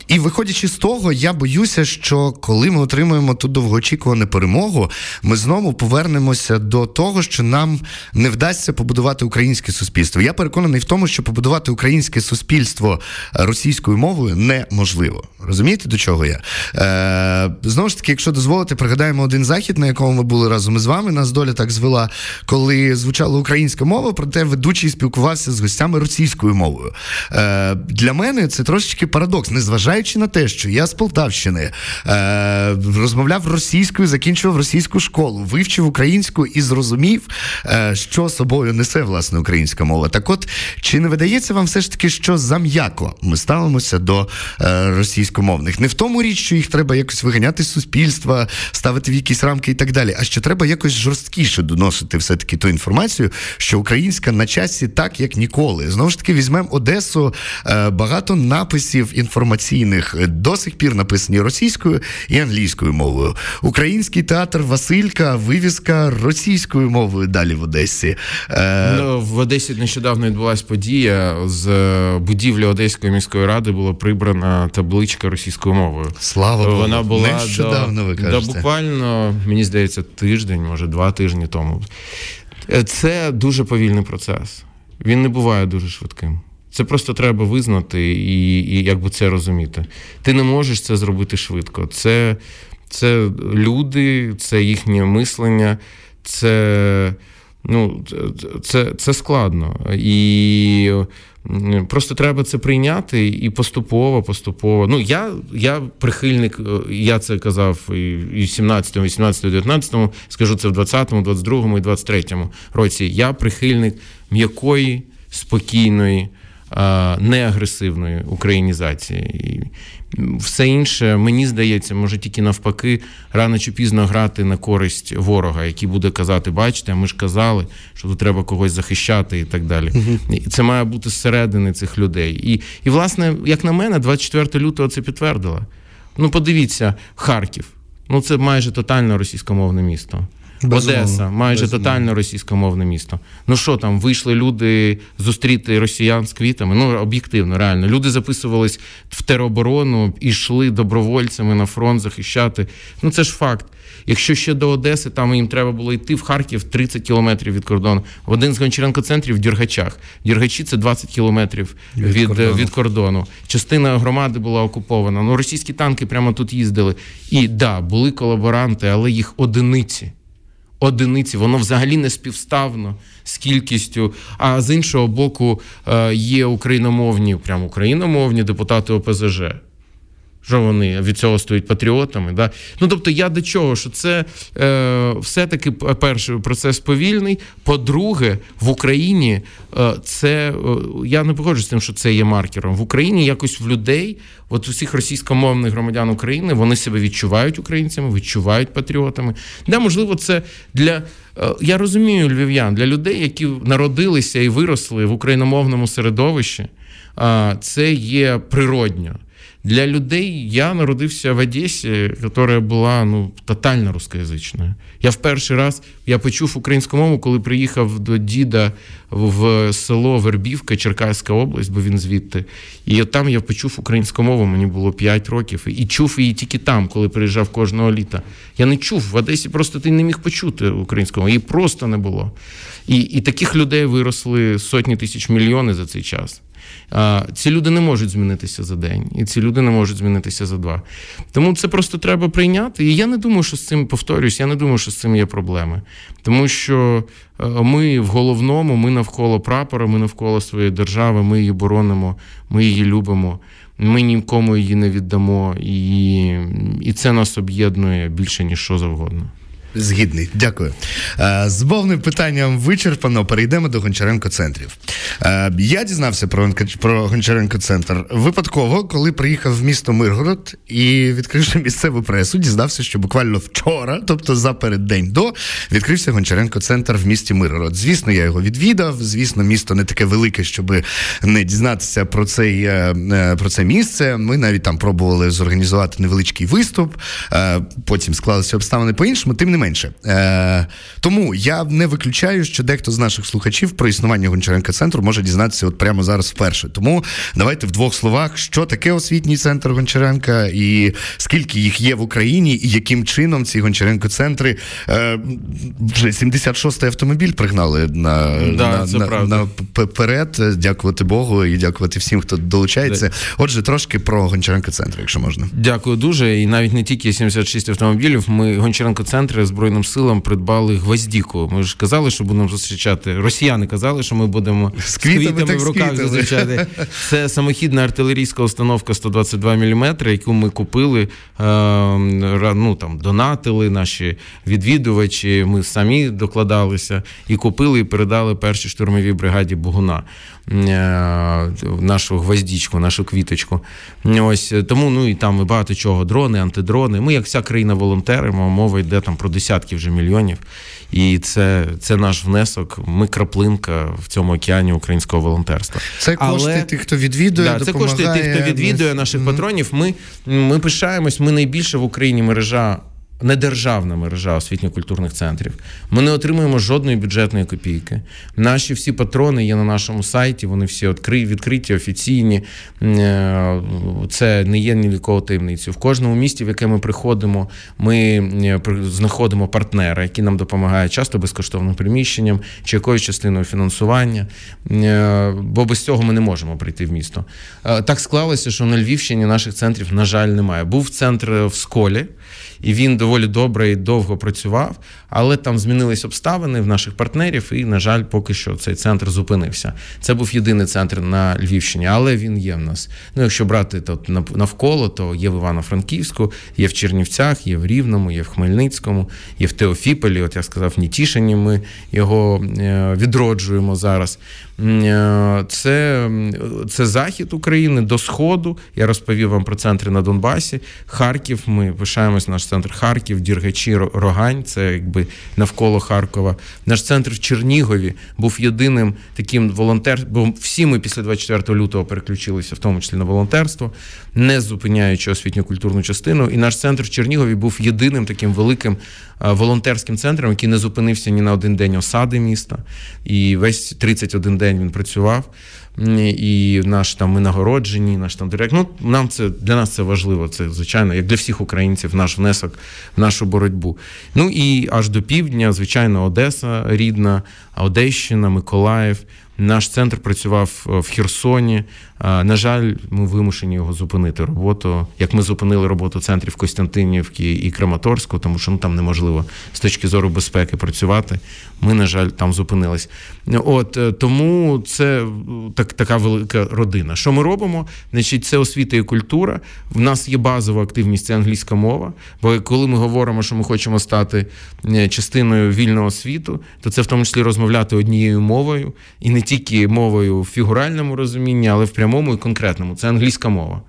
І виходячи з того, я боюся, що коли ми отримуємо ту довгоочікувану перемогу, ми знову повернемося до того, що нам не вдасться побудувати українське суспільство. Я переконаний в тому, що побудувати українське суспільство російською мовою неможливо. Розумієте, до чого я? Е, Знову ж таки, якщо дозволите, пригадаємо один захід, на якому ми були разом із вами. Нас доля так звела, коли звучала українська мова, проте ведучий спілкувався з гостями російською мовою. Е, Для мене це трошечки парадокс, незважаючи на те, що я з Полтавщини е, розмовляв російською, закінчував російську школу, вивчив українську і зрозумів, е, що собою несе власне українська мова. Так, от чи не видається вам все ж таки, що зам'яко ми ставимося до е, російськомовних? Не в тому річ, що їх треба якось виганяти з суспільства, ставити в якісь рамки і так далі, а що треба якось жорсткіше доносити все таки ту інформацію, що українська на часі так, як ніколи. Знову ж таки, візьмемо Одесу. Е, багато написів інформаційних до сих пір написані російською і англійською мовою. Український театр Василька, вивіска російською мовою далі в Одесі. Е... Ну, в Одесі нещодавно відбулася подія з будівлі Одеської міської ради була прибрана табличка російською мовою. Слава Богу. Вона була нещодавно до, ви кажете. до буквально, мені здається, тиждень, може два тижні тому. Е, це дуже повільний процес. Він не буває дуже швидким. Це просто треба визнати і і якби це розуміти. Ти не можеш це зробити швидко. Це це люди, це їхнє мислення, це ну, це, це складно. І просто треба це прийняти і поступово, поступово. Ну, я я прихильник, я це казав і в 17, 18, 19, скажу це в 20, 22 і 23 році. Я прихильник м'якої, спокійної неагресивної українізації. І все інше, мені здається, може тільки навпаки, рано чи пізно грати на користь ворога, який буде казати, бачите, ми ж казали, що тут треба когось захищати і так далі. І Це має бути зсередини цих людей. І, і, власне, як на мене, 24 лютого це підтвердило. Ну, подивіться, Харків. Ну, це майже тотально російськомовне місто. Безумовно. Одеса, майже Безумовно. тотально російськомовне місто. Ну що там, вийшли люди зустріти росіян з квітами? Ну, об'єктивно, реально. Люди записувались в тероборону і йшли добровольцями на фронт захищати. Ну це ж факт. Якщо ще до Одеси, там їм треба було йти в Харків 30 кілометрів від кордону. В один з Гончаренко центрів в Дюргачах. Дюргачі це 20 кілометрів від, від, кордону. від кордону. Частина громади була окупована. Ну російські танки прямо тут їздили. І да, були колаборанти, але їх одиниці одиниці, воно взагалі не співставно з кількістю. А з іншого боку, е, є україномовні, прямо україномовні депутати ОПЗЖ що вони від цього стають патріотами. Да? Ну тобто, я до чого, що це е, все-таки перший процес повільний. По-друге, в Україні е, це е, я не погоджуюсь з тим, що це є маркером. В Україні якось в людей, от усіх російськомовних громадян України, вони себе відчувають українцями, відчувають патріотами. Да, можливо, це для. Е, я розумію львів'ян для людей, які народилися і виросли в україномовному середовищі, це є природньо. Для людей я народився в Одесі, яка була ну тотально рускоязичною. Я в перший раз я почув українську мову, коли приїхав до діда в село Вербівка, Черкаська область, бо він звідти. І там я почув українську мову, мені було 5 років. І чув її тільки там, коли приїжджав кожного літа. Я не чув в Одесі, просто ти не міг почути українську мову. Її просто не було. І, І таких людей виросли сотні тисяч мільйони за цей час. Ці люди не можуть змінитися за день, і ці люди не можуть змінитися за два. Тому це просто треба прийняти. І я не думаю, що з цим повторюсь, я не думаю, що з цим є проблеми. Тому що е, ми в головному, ми навколо прапора, ми навколо своєї держави, ми її боронимо, ми її любимо. Ми нікому її не віддамо, і, і це нас об'єднує більше ніж що завгодно. Згідний, дякую. Е, з повним питанням вичерпано. Перейдемо до Гончаренко центрів. Е, я дізнався про Гончаренко центр випадково, коли приїхав в місто Миргород і відкривши місцеву пресу, дізнався, що буквально вчора, тобто за переддень до, відкрився Гончаренко центр в місті Миргород. Звісно, я його відвідав. Звісно, місто не таке велике, щоб не дізнатися про цей е, про це місце. Ми навіть там пробували зорганізувати невеличкий виступ. Потім склалися обставини по іншому. Тим не. Е, Тому я не виключаю, що дехто з наших слухачів про існування Гончаренка центру може дізнатися от прямо зараз вперше. Тому давайте в двох словах, що таке освітній центр Гончаренка, і скільки їх є в Україні, і яким чином ці Гончаренко центри е, вже 76-й автомобіль пригнали на, да, на, на, на, наперед. Дякувати Богу і дякувати всім, хто долучається. Отже, трошки про Гончаренко центр, якщо можна. Дякую дуже. І навіть не тільки 76 автомобілів. Ми Гончаренко центри збройним силам придбали гвоздіку. Ми ж казали, що будемо зустрічати. Росіяни казали, що ми будемо з квітами, з квітами в руках зустрічати. Це самохідна артилерійська установка 122 мм, яку ми купили, е, ну там донатили наші відвідувачі. Ми самі докладалися і купили, і передали першій штурмовій бригаді Богуна. Е, нашу гвоздічку, нашу квіточку. Ось Тому ну і там і багато чого. Дрони, антидрони. Ми, як вся країна, волонтеримо, мова йде там про десятки вже мільйонів. І це це наш внесок. Ми краплинка в цьому океані українського волонтерства. Це кошти Але, тих, хто відвідує. Да, допомагає. Це кошти тих, хто відвідує наших mm-hmm. патронів. Ми, Ми пишаємось. Ми найбільше в Україні мережа недержавна мережа освітньо-культурних центрів. Ми не отримуємо жодної бюджетної копійки. Наші всі патрони є на нашому сайті, вони всі відкриті, офіційні. Е, це не є ні для кого таємницю. В кожному місті, в яке ми приходимо, ми е, знаходимо партнера, які нам допомагають часто безкоштовним приміщенням чи якоюсь частиною фінансування. Е, бо без цього ми не можемо прийти в місто. Так склалося, що на Львівщині наших центрів, на жаль, немає. Був центр в Сколі і він доволі добре і довго працював, але там змінились обставини в наших партнерів, і, на жаль, поки що цей центр зупинився. Це був єдиний центр на Львівщині, але він є в нас. Ну, якщо брати тут навколо, то є в Івано-Франківську, є в Чернівцях, є в Рівному, є в Хмельницькому, є в Теофіполі. От я сказав, в Нітішині ми його е, відроджуємо зараз. Е, це це захід України до Сходу. Я розповів вам про центри на Донбасі. Харків. Ми пишаємось наш центр Харків, Діргачі, Рогань. Це якби навколо Харкова. Наш центр в Чернігові був єдиним таким волонтер. Бо всі ми після 24 лютого переключилися, в тому числі на волонтерство, не зупиняючи освітньо-культурну частину. І наш центр в Чернігові був єдиним таким великим волонтерським центром, який не зупинився ні на один день осади міста. І весь 31 день він працював. І наш там ми нагороджені, наш там директ. Ну, нам це для нас це важливо. Це звичайно, як для всіх українців, наш внесок в нашу боротьбу. Ну і аж до півдня, звичайно, Одеса рідна, Одещина, Миколаїв. Наш центр працював в Херсоні. На жаль, ми вимушені його зупинити роботу. Як ми зупинили роботу центрів Костянтинівки і Краматорську, тому що ну там неможливо з точки зору безпеки працювати. Ми, на жаль, там зупинились. От е, тому це так, така велика родина. Що ми робимо? Значить, це освіта і культура. В нас є базова активність це англійська мова. Бо коли ми говоримо, що ми хочемо стати е, частиною вільного світу, то це в тому числі розмовляти однією мовою і не тільки мовою в фігуральному розумінні, але в прямому і конкретному. Це англійська мова.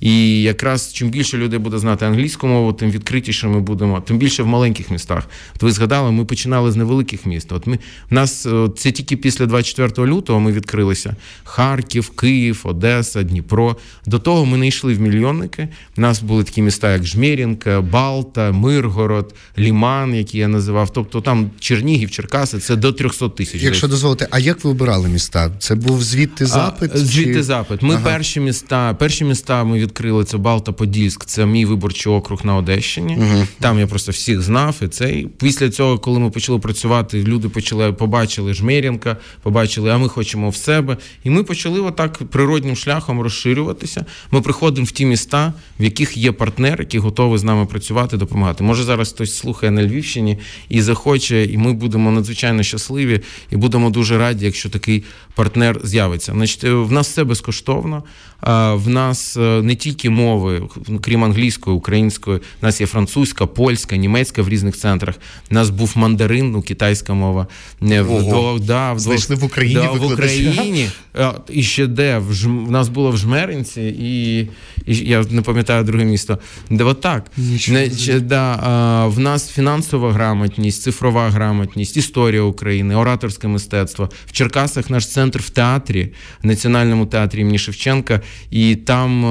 І якраз чим більше людей буде знати англійську мову, тим відкритіше ми будемо, тим більше в маленьких містах. От ви згадали, ми починали з невеликих міст. От ми в нас це тільки після 24 лютого ми відкрилися Харків, Київ, Одеса, Дніпро. До того ми не йшли в мільйонники. У нас були такі міста, як Жмєрінка, Балта, Миргород, Ліман, які я називав. Тобто там Чернігів, Черкаси це до 300 тисяч. Якщо дозволите, а як ви обирали міста? Це був звідти запит? А, звідти чи... запит. Ми ага. перші міста, перші міста ми відкрили це Балта-Подільськ, це мій виборчий округ на Одещині. Uh-huh. Там я просто всіх знав. І це після цього, коли ми почали працювати, люди почали побачили Жмерінка, побачили, а ми хочемо в себе. І ми почали отак природнім шляхом розширюватися. Ми приходимо в ті міста, в яких є партнер, які готові з нами працювати, допомагати. Може зараз хтось слухає на Львівщині і захоче, і ми будемо надзвичайно щасливі і будемо дуже раді, якщо такий партнер з'явиться. Значить, в нас все безкоштовно. В нас е, не тільки мови, крім англійської, української, у нас є французька, польська, німецька в різних центрах. У нас був мандарин, ну китайська мова. Ого. Да, Знайшли в Україні да, в Україні. І ще де в, Ж... в нас було в Жмеринці, і, і я не пам'ятаю друге місто. Де от так. Не, да, а, в нас фінансова грамотність, цифрова грамотність, історія України, ораторське мистецтво. В Черкасах наш центр в театрі, в Національному театрі імені Шевченка. І там, е,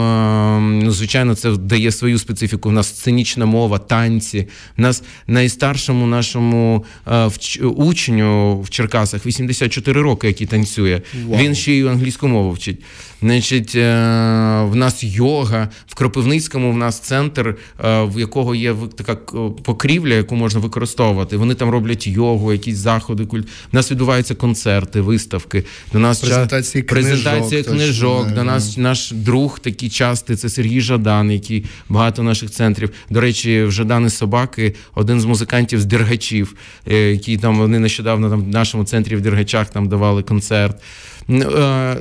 звичайно, це дає свою специфіку. У нас сценічна мова, танці. У нас найстаршому нашому е, учню в Черкасах 84 роки, який танцює. Wow. Він ще й англійську мову вчить. Значить, е, в нас йога, в Кропивницькому в нас центр, е, в якого є така покрівля, яку можна використовувати. Вони там роблять йогу, якісь заходи. Культ. У нас відбуваються концерти, виставки. До нас презентації книжок, презентація книжок. Точно. До нас наш друг такий частий, це Сергій Жадан, який багато наших центрів. До речі, в Жадани собаки один з музикантів з Дергачів, е, який там вони нещодавно там в нашому центрі в Дергачах там давали концерт. Е,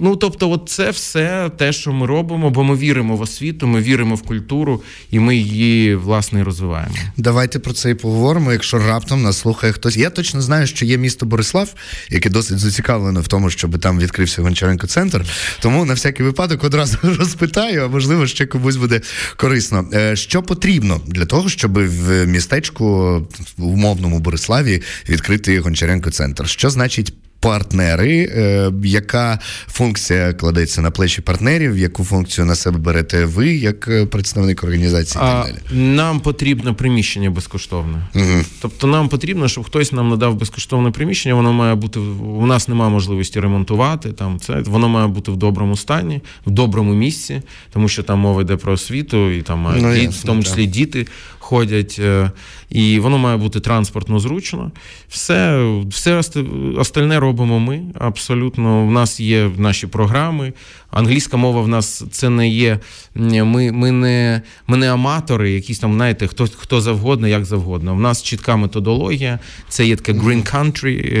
ну тобто, от це все те, що ми робимо, бо ми віримо в освіту, ми віримо в культуру, і ми її власне розвиваємо. Давайте про це і поговоримо. Якщо раптом нас слухає хтось, я точно знаю, що є місто Борислав, яке досить зацікавлене в тому, щоб там відкрився Гончаренко центр. Тому на всякий випадок одразу розпитаю, а можливо ще комусь буде корисно. Е, що потрібно для того, щоб в містечку в умовному Бориславі відкрити Гончаренко центр? Що значить? Партнери, е, яка функція кладеться на плечі партнерів, яку функцію на себе берете ви, як е, представник організації? А, так далі? Нам потрібно приміщення безкоштовне. Угу. Тобто нам потрібно, щоб хтось нам надав безкоштовне приміщення. Воно має бути у нас немає можливості ремонтувати. Там це воно має бути в доброму стані, в доброму місці, тому що там мова йде про освіту, і там мають ну, в тому числі так. діти ходять, е, і воно має бути транспортно зручно. Все все остальне робимо ми. Абсолютно, в нас є наші програми. Англійська мова в нас це не є. Ми ми, не ми не аматори, якісь там, знаєте, хто хто завгодно, як завгодно. У нас чітка методологія, це є така Green Country,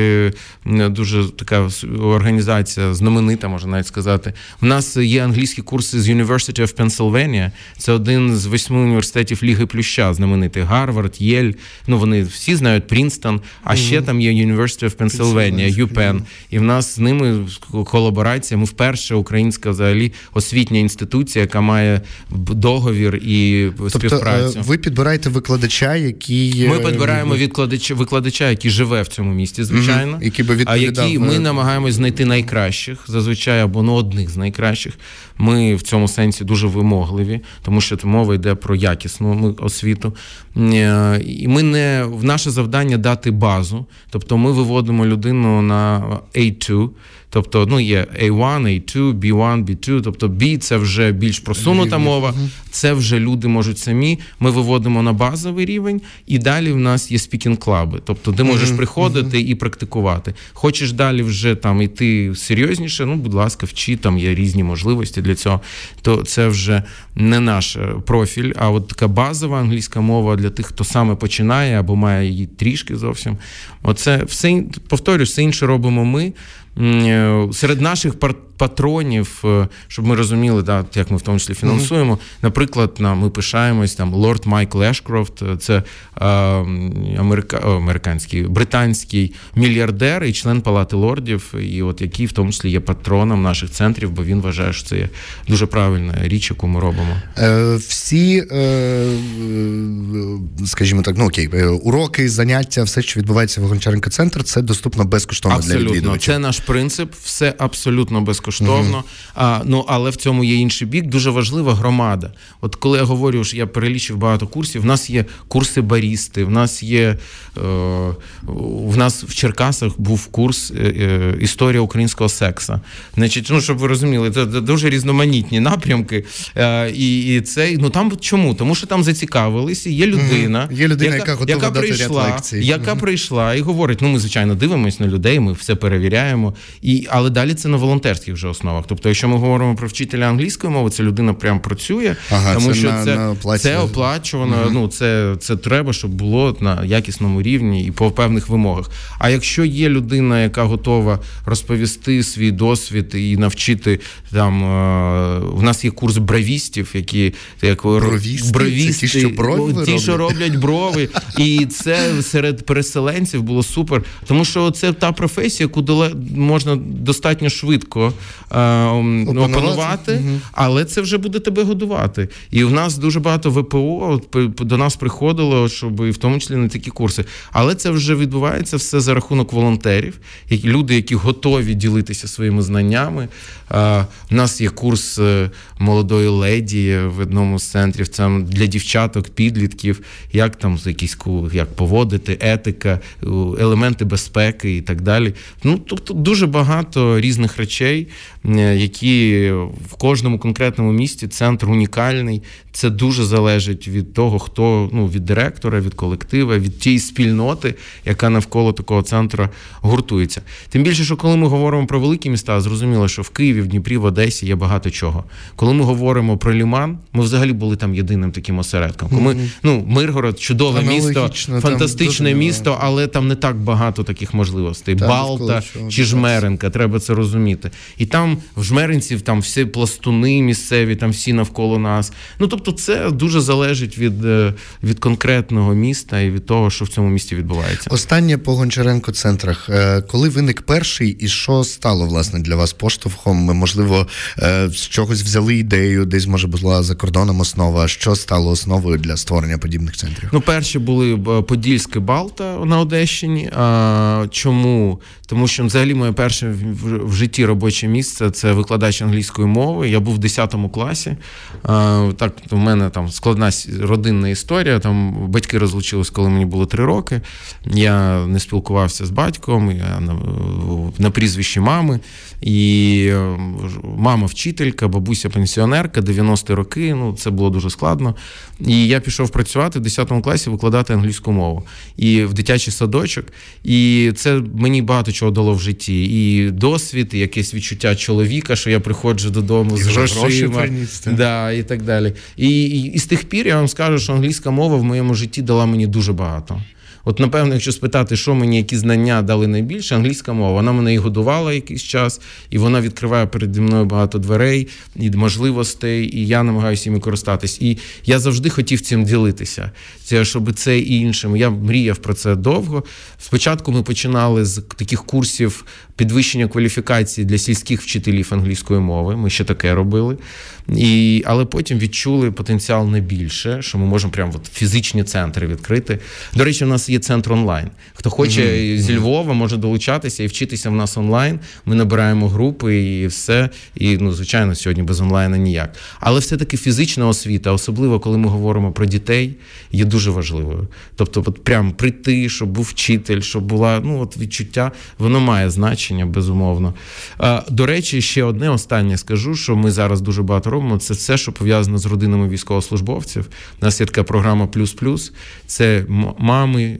е, дуже така організація, знаменита, можна навіть сказати. У нас є англійські курси з University of Pennsylvania. Це один з восьми університетів Ліги Плюща, знаменитий Гарвард, Єль. Ну вони всі знають Прінстон, а ще там є University of Pennsylvania, UPenn. І в нас з ними колаборація. Ми вперше українська українська взагалі освітня інституція, яка має договір і тобто, співпрацю. Ви підбираєте викладача, який ми підбираємо викладача, викладача, який живе в цьому місті, звичайно, угу. який би відповідав... а які ми намагаємось знайти найкращих, зазвичай або ну одних з найкращих. Ми в цьому сенсі дуже вимогливі, тому що мова йде про якісну освіту. Е, і ми не в наше завдання дати базу, тобто ми виводимо людину на A2, Тобто, ну є A1, A2, B1, B2, тобто B це вже більш просунута мова, це вже люди можуть самі. Ми виводимо на базовий рівень, і далі в нас є speaking club и. Тобто, ти можеш приходити і практикувати. Хочеш далі вже там йти серйозніше, ну, будь ласка, вчи, там є різні можливості для цього. То це вже не наш е, профіль, а от така базова англійська мова для тих, хто саме починає або має її трішки зовсім. Оце все повторюю, все інше робимо ми. Е, серед наших патронів, е, щоб ми розуміли, да, як ми в тому числі фінансуємо. Mm-hmm. Наприклад, на, ми пишаємось там Лорд Майкл Ешкрофт, е, це е, америка, американський британський мільярдер і член Палати лордів, і от який в тому числі є патроном наших центрів, бо він вважає, що це є дуже правильна річ, яку ми робимо. Е, Всі, е, скажімо так, ну окей, уроки, заняття, все, що відбувається в Гончаренко центр, це доступно безкоштовно абсолютно. для відвідувачів. Це наш принцип, все абсолютно безкоштовно безкоштовно. Угу. А, Ну але в цьому є інший бік. Дуже важлива громада. От коли я говорю, що я перелічив багато курсів, в нас є курси барісти, в нас є е, в нас в Черкасах був курс е, е, історія українського секса. Значить, ну щоб ви розуміли, це дуже різноманітні напрямки. Е, і і це ну там чому? Тому що там зацікавилися. Є людина, угу. є людина, яка, яка, яка прийшла, ряд лекцій. яка угу. прийшла і говорить: ну ми звичайно дивимося на людей, ми все перевіряємо. І але далі це на волонтерських вже основах. Тобто, якщо ми говоримо про вчителя англійської мови, це людина прям працює, ага, тому це що на, це на це оплачувано. Угу. Ну це це треба, щоб було на якісному рівні і по певних вимогах. А якщо є людина, яка готова розповісти свій досвід і навчити там е, в нас є курс бравістів, які як бровісти, бровісти ті, що брови ті, що роблять брови, і це серед переселенців було супер, тому що це та професія, яку можна достатньо швидко опанувати, опанувати угу. але це вже буде тебе годувати. І в нас дуже багато ВПО до нас приходило, щоб і в тому числі на такі курси. Але це вже відбувається все за рахунок волонтерів, які люди, які готові ділитися своїми знаннями. У нас є курс е, молодої леді в одному з центрів. Це для дівчаток, підлітків, як там якісь як поводити, етика, елементи безпеки і так далі. Ну тобто дуже багато різних речей, які в кожному конкретному місті центр унікальний. Це дуже залежить від того, хто ну від директора, від колектива, від тієї спільноти, яка навколо такого центру гуртується. Тим більше, що коли ми говоримо про великі міста, зрозуміло, що в Києві, в Дніпрі, в Одесі є багато чого. Коли ми говоримо про Ліман, ми взагалі були там єдиним таким осередком. Ми, ну Миргород, чудове місто, фантастичне місто, але там не так багато таких можливостей. Там Балта чи Жмеренка, треба це розуміти. І там в Жмеринців там всі пластуни місцеві, там всі навколо нас. Ну тобто, це дуже залежить від е, від конкретного міста і від того, що в цьому місті відбувається. Останнє по Гончаренко центрах. Е, коли виник перший, і що стало власне для вас поштовхом? Можливо, е, з чогось взяли ідею, десь може була за кордоном основа. Що стало основою для створення подібних центрів? Ну, перші були Подільське Балта на Одещині. А чому? Тому що взагалі моє перше в житті робоче місце це викладач англійської мови. Я був в 10 класі. Так, у мене там складна родинна історія. Там батьки розлучились, коли мені було три роки. Я не спілкувався з батьком я на, на прізвищі мами. І е, мама вчителька, бабуся пенсіонерка, 90-ті роки. Ну це було дуже складно. І я пішов працювати в 10 класі, викладати англійську мову і в дитячий садочок. І це мені багато чого дало в житті. І досвід, і якесь відчуття чоловіка, що я приходжу додому з грошима да, і так далі. І, і, і з тих пір я вам скажу, що англійська мова в моєму житті дала мені дуже багато. От, напевно, якщо спитати, що мені які знання дали найбільше, англійська мова. Вона мене і годувала якийсь час, і вона відкриває переді мною багато дверей і можливостей, і я намагаюся їми користатись. І я завжди хотів цим ділитися. Це щоб це і іншим. Я мріяв про це довго. Спочатку ми починали з таких курсів підвищення кваліфікації для сільських вчителів англійської мови. Ми ще таке робили. І, Але потім відчули потенціал не більше, що ми можемо прямо от фізичні центри відкрити. До речі, у нас є центр онлайн. Хто хоче mm-hmm. зі Львова, може долучатися і вчитися в нас онлайн. Ми набираємо групи і все. І, ну, звичайно, сьогодні без онлайну ніяк. Але все-таки фізична освіта, особливо коли ми говоримо про дітей, є дуже важливою. Тобто, от прям прийти, щоб був вчитель, щоб була ну, от відчуття, воно має значення, безумовно. А, До речі, ще одне останнє скажу, що ми зараз дуже багато робимо. Це все, що пов'язано з родинами військовослужбовців. У нас є така програма Плюс Плюс. Це мами,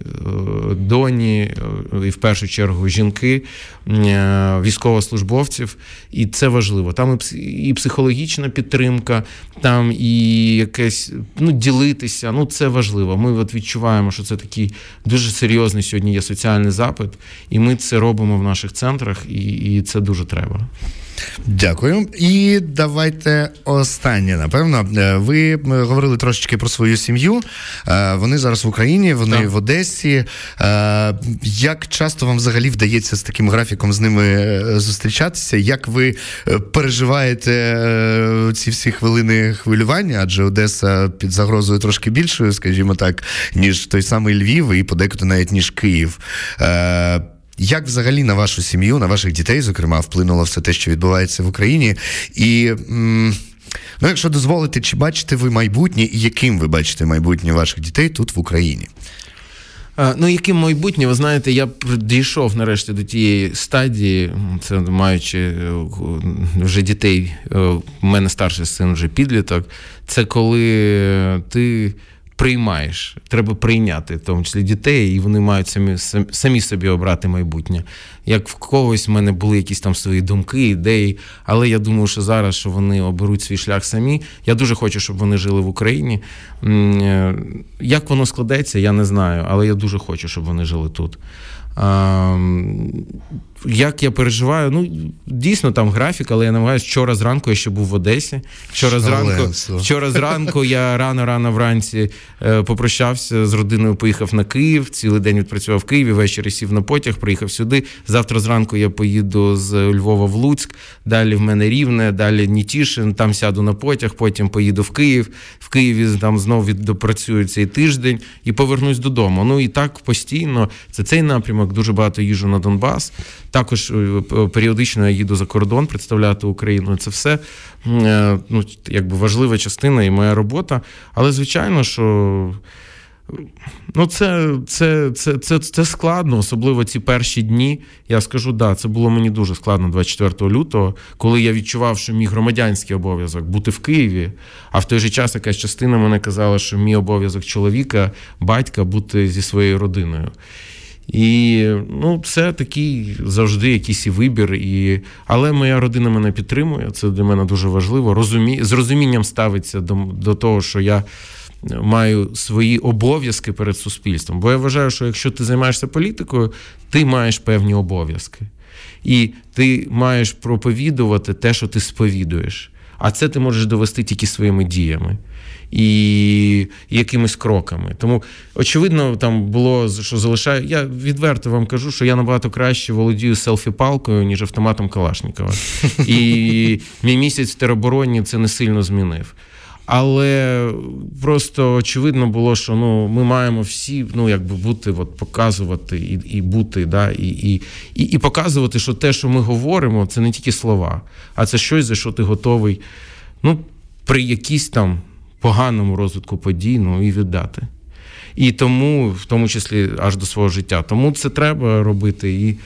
доні е, і в першу чергу жінки, е, військовослужбовців. І це важливо. Там і психологічна підтримка, там і якесь ну, ділитися. Ну, це важливо. Ми от відчуваємо, що це такий дуже серйозний сьогодні є соціальний запит, і ми це робимо в наших центрах, і, і це дуже треба. Дякую. І давайте останнє. Напевно, е, ви говорили трошечки про свою сім'ю. Е, вони зараз в Україні, вони так. в Одесі. Е, як часто вам взагалі вдається з таким графіком з ними зустрічатися? Як ви переживаєте ці всі хвилини хвилювання? Адже Одеса під загрозою трошки більшою, скажімо так, ніж той самий Львів, і подекуди навіть ніж Київ. Як взагалі на вашу сім'ю, на ваших дітей, зокрема, вплинуло все те, що відбувається в Україні? І ну, якщо дозволите, чи бачите ви майбутнє, і яким ви бачите майбутнє ваших дітей тут в Україні? Ну, яким майбутнє, ви знаєте, я дійшов нарешті до тієї стадії, це маючи е, вже дітей, е, у мене старший син вже підліток. Це коли ти приймаєш. Треба прийняти, в тому числі дітей, і вони мають самі самі собі обрати майбутнє. Як в когось в мене були якісь там свої думки, ідеї, але я думаю, що зараз що вони оберуть свій шлях самі. Я дуже хочу, щоб вони жили в Україні. Е, як воно складеться, я не знаю, але я дуже хочу, щоб вони жили тут. Як я переживаю, ну дійсно там графік, але я намагаюся вчора зранку я ще був в Одесі. Вчора зранку вчора зранку я рано-рано вранці е, попрощався з родиною, поїхав на Київ. Цілий день відпрацював в Києві, ввечері сів на потяг, приїхав сюди. Завтра зранку я поїду з Львова в Луцьк. Далі в мене рівне, далі Нітішин, там сяду на потяг, потім поїду в Київ. В Києві там знову відпрацюю цей тиждень і повернусь додому. Ну і так постійно. Це цей напрямок. Дуже багато їжу на Донбас. Також е, періодично я їду за кордон представляти Україну. Це все е, ну, якби важлива частина і моя робота. Але звичайно, що. Ну, це це, це, це, це складно, особливо ці перші дні. Я скажу, да, це було мені дуже складно 24 лютого, коли я відчував, що мій громадянський обов'язок бути в Києві, а в той же час якась частина мене казала, що мій обов'язок чоловіка, батька бути зі своєю родиною. І ну, це такий завжди якийсь і вибір. І... Але моя родина мене підтримує. Це для мене дуже важливо. Розумі... З розумінням ставиться до, до того, що я. Маю свої обов'язки перед суспільством. Бо я вважаю, що якщо ти займаєшся політикою, ти маєш певні обов'язки. І ти маєш проповідувати те, що ти сповідуєш. А це ти можеш довести тільки своїми діями і якимись кроками. Тому, очевидно, там було що залишаю. Я відверто вам кажу, що я набагато краще володію селфі-палкою, ніж автоматом Калашникова. І мій місяць в теробороні це не сильно змінив. Але просто очевидно було, що ну ми маємо всі ну якби бути, от показувати і і бути, да, і, і, і, і показувати, що те, що ми говоримо, це не тільки слова, а це щось, за що ти готовий. Ну, при якійсь там поганому розвитку подій, ну і віддати. І тому, в тому числі, аж до свого життя. Тому це треба робити. І,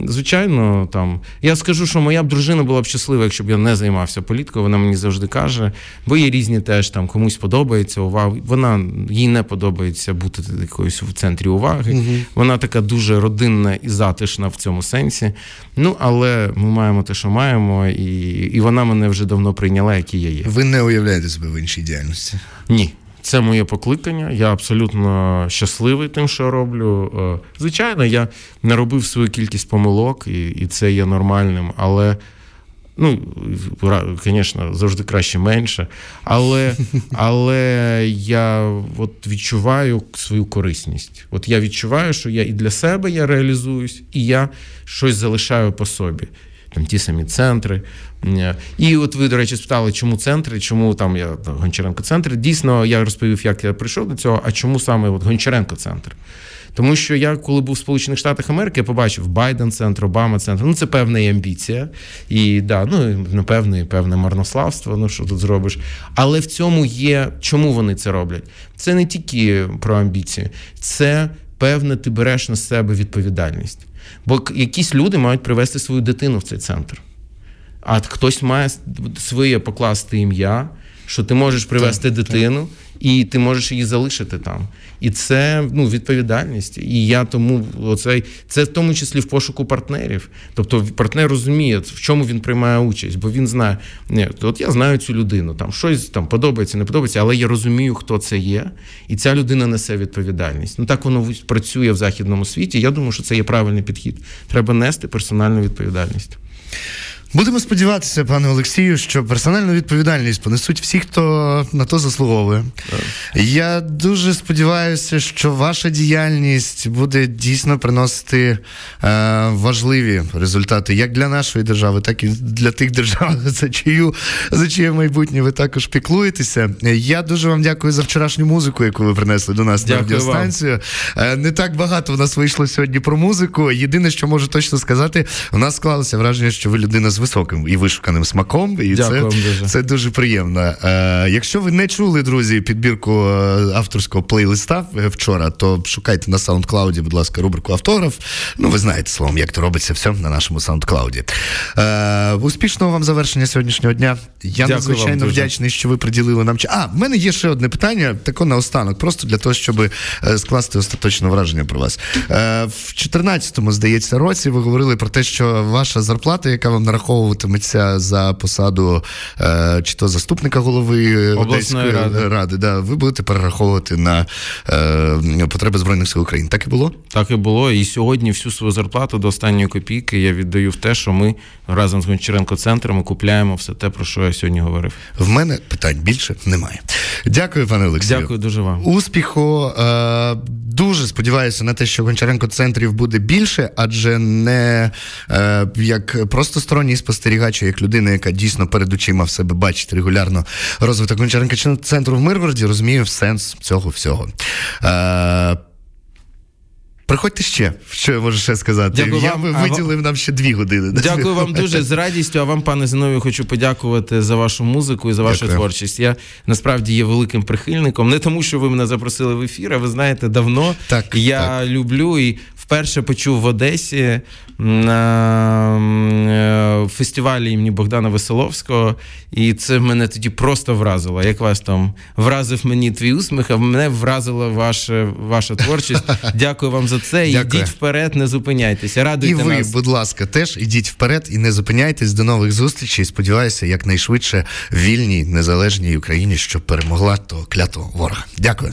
звичайно, там я скажу, що моя б дружина була б щаслива, якщо б я не займався політикою. Вона мені завжди каже, бо є різні теж там комусь подобається увага. Вона їй не подобається бути якоюсь в центрі уваги. Угу. Вона така дуже родинна і затишна в цьому сенсі. Ну, але ми маємо те, що маємо, і, і вона мене вже давно прийняла, який я є. Ви не уявляєте себе в іншій діяльності? Ні. Це моє покликання. Я абсолютно щасливий тим, що роблю. Е, звичайно, я не робив свою кількість помилок, і і це є нормальним. Але, ну, звісно, завжди краще менше. Але але я от відчуваю свою корисність. От я відчуваю, що я і для себе я реалізуюсь, і я щось залишаю по собі там ті самі центри. І от ви, до речі, спитали, чому центри, чому там я Гончаренко центр. Дійсно, я розповів, як я прийшов до цього, а чому саме от Гончаренко центр. Тому що я, коли був в Сполучених Штатах Америки, я побачив Байден центр, Обама центр. Ну, це певна і амбіція. І да, ну напевно, і певне марнославство. Ну що тут зробиш? Але в цьому є чому вони це роблять? Це не тільки про амбіцію, це певне, ти береш на себе відповідальність. Бо якісь люди мають привести свою дитину в цей центр. А хтось має своє покласти ім'я, що ти можеш привести так, дитину, так і ти можеш її залишити там. І це ну, відповідальність. І я тому оцей це в тому числі в пошуку партнерів. Тобто партнер розуміє, в чому він приймає участь, бо він знає, ні, от я знаю цю людину, там щось там подобається, не подобається, але я розумію, хто це є, і ця людина несе відповідальність. Ну так воно працює в західному світі. Я думаю, що це є правильний підхід. Треба нести персональну відповідальність. Будемо сподіватися, пане Олексію, що персональну відповідальність понесуть всі, хто на то заслуговує. Я дуже сподіваюся, що ваша діяльність буде дійсно приносити е, важливі результати як для нашої держави, так і для тих держав, за чию за чиє майбутнє ви також піклуєтеся. Я дуже вам дякую за вчорашню музику, яку ви принесли до нас дякую на радіостанцію. Е, не так багато у нас вийшло сьогодні про музику. Єдине, що можу точно сказати, у нас склалося враження, що ви людина з високим і вишуканим смаком, і це дуже. це дуже приємно. Е, Якщо ви не чули, друзі, підбірку е, авторського плейлиста вчора, то шукайте на SoundCloud, будь ласка, рубрику автограф. Ну, ви знаєте словом, як то робиться все на нашому SoundCloud. Е, Успішного вам завершення сьогоднішнього дня. Я Дякую надзвичайно вдячний, що ви приділили нам час. А, в мене є ще одне питання, тако наостанок, просто для того, щоб е, скласти остаточне враження про вас. Е, В 14-му, здається, році ви говорили про те, що ваша зарплата, яка вам нарахована, перераховуватиметься за посаду е, чи то заступника голови обласної ради. ради. Да, ви будете перераховувати на е, потреби збройних сил України. Так і було? Так і було. І сьогодні всю свою зарплату до останньої копійки я віддаю в те, що ми разом з Гончаренко центром купляємо все те, про що я сьогодні говорив. В мене питань більше немає. Дякую, пане Олексію. Дякую дуже вам. Успіху. Е, дуже сподіваюся на те, що Гончаренко центрів буде більше, адже не е, як просто сторонній спостерігач, як людина, яка дійсно перед очима в себе бачить регулярно розвиток гончаренка центру в Миргороді, розумію сенс цього всього. Е, Приходьте ще, що я можу ще сказати. Дякую я вам. А виділив вам- нам ще дві години. Дякую вам дуже з радістю. А вам, пане Зиновію, хочу подякувати за вашу музику і за вашу Дякую. творчість. Я насправді є великим прихильником. Не тому, що ви мене запросили в ефір, а ви знаєте, давно Так, я так. люблю і вперше почув в Одесі на е, фестивалі імені Богдана Веселовського. І це мене тоді просто вразило. Як вас там вразив мені твій усміх, а мене вразила ваша, ваша творчість. Дякую вам за це. Дякую. Ідіть вперед, не зупиняйтеся. І ви, нас. будь ласка, теж ідіть вперед і не зупиняйтесь. До нових зустрічей. Сподіваюся, якнайшвидше вільній незалежній Україні, щоб перемогла того клятого ворога. Дякую.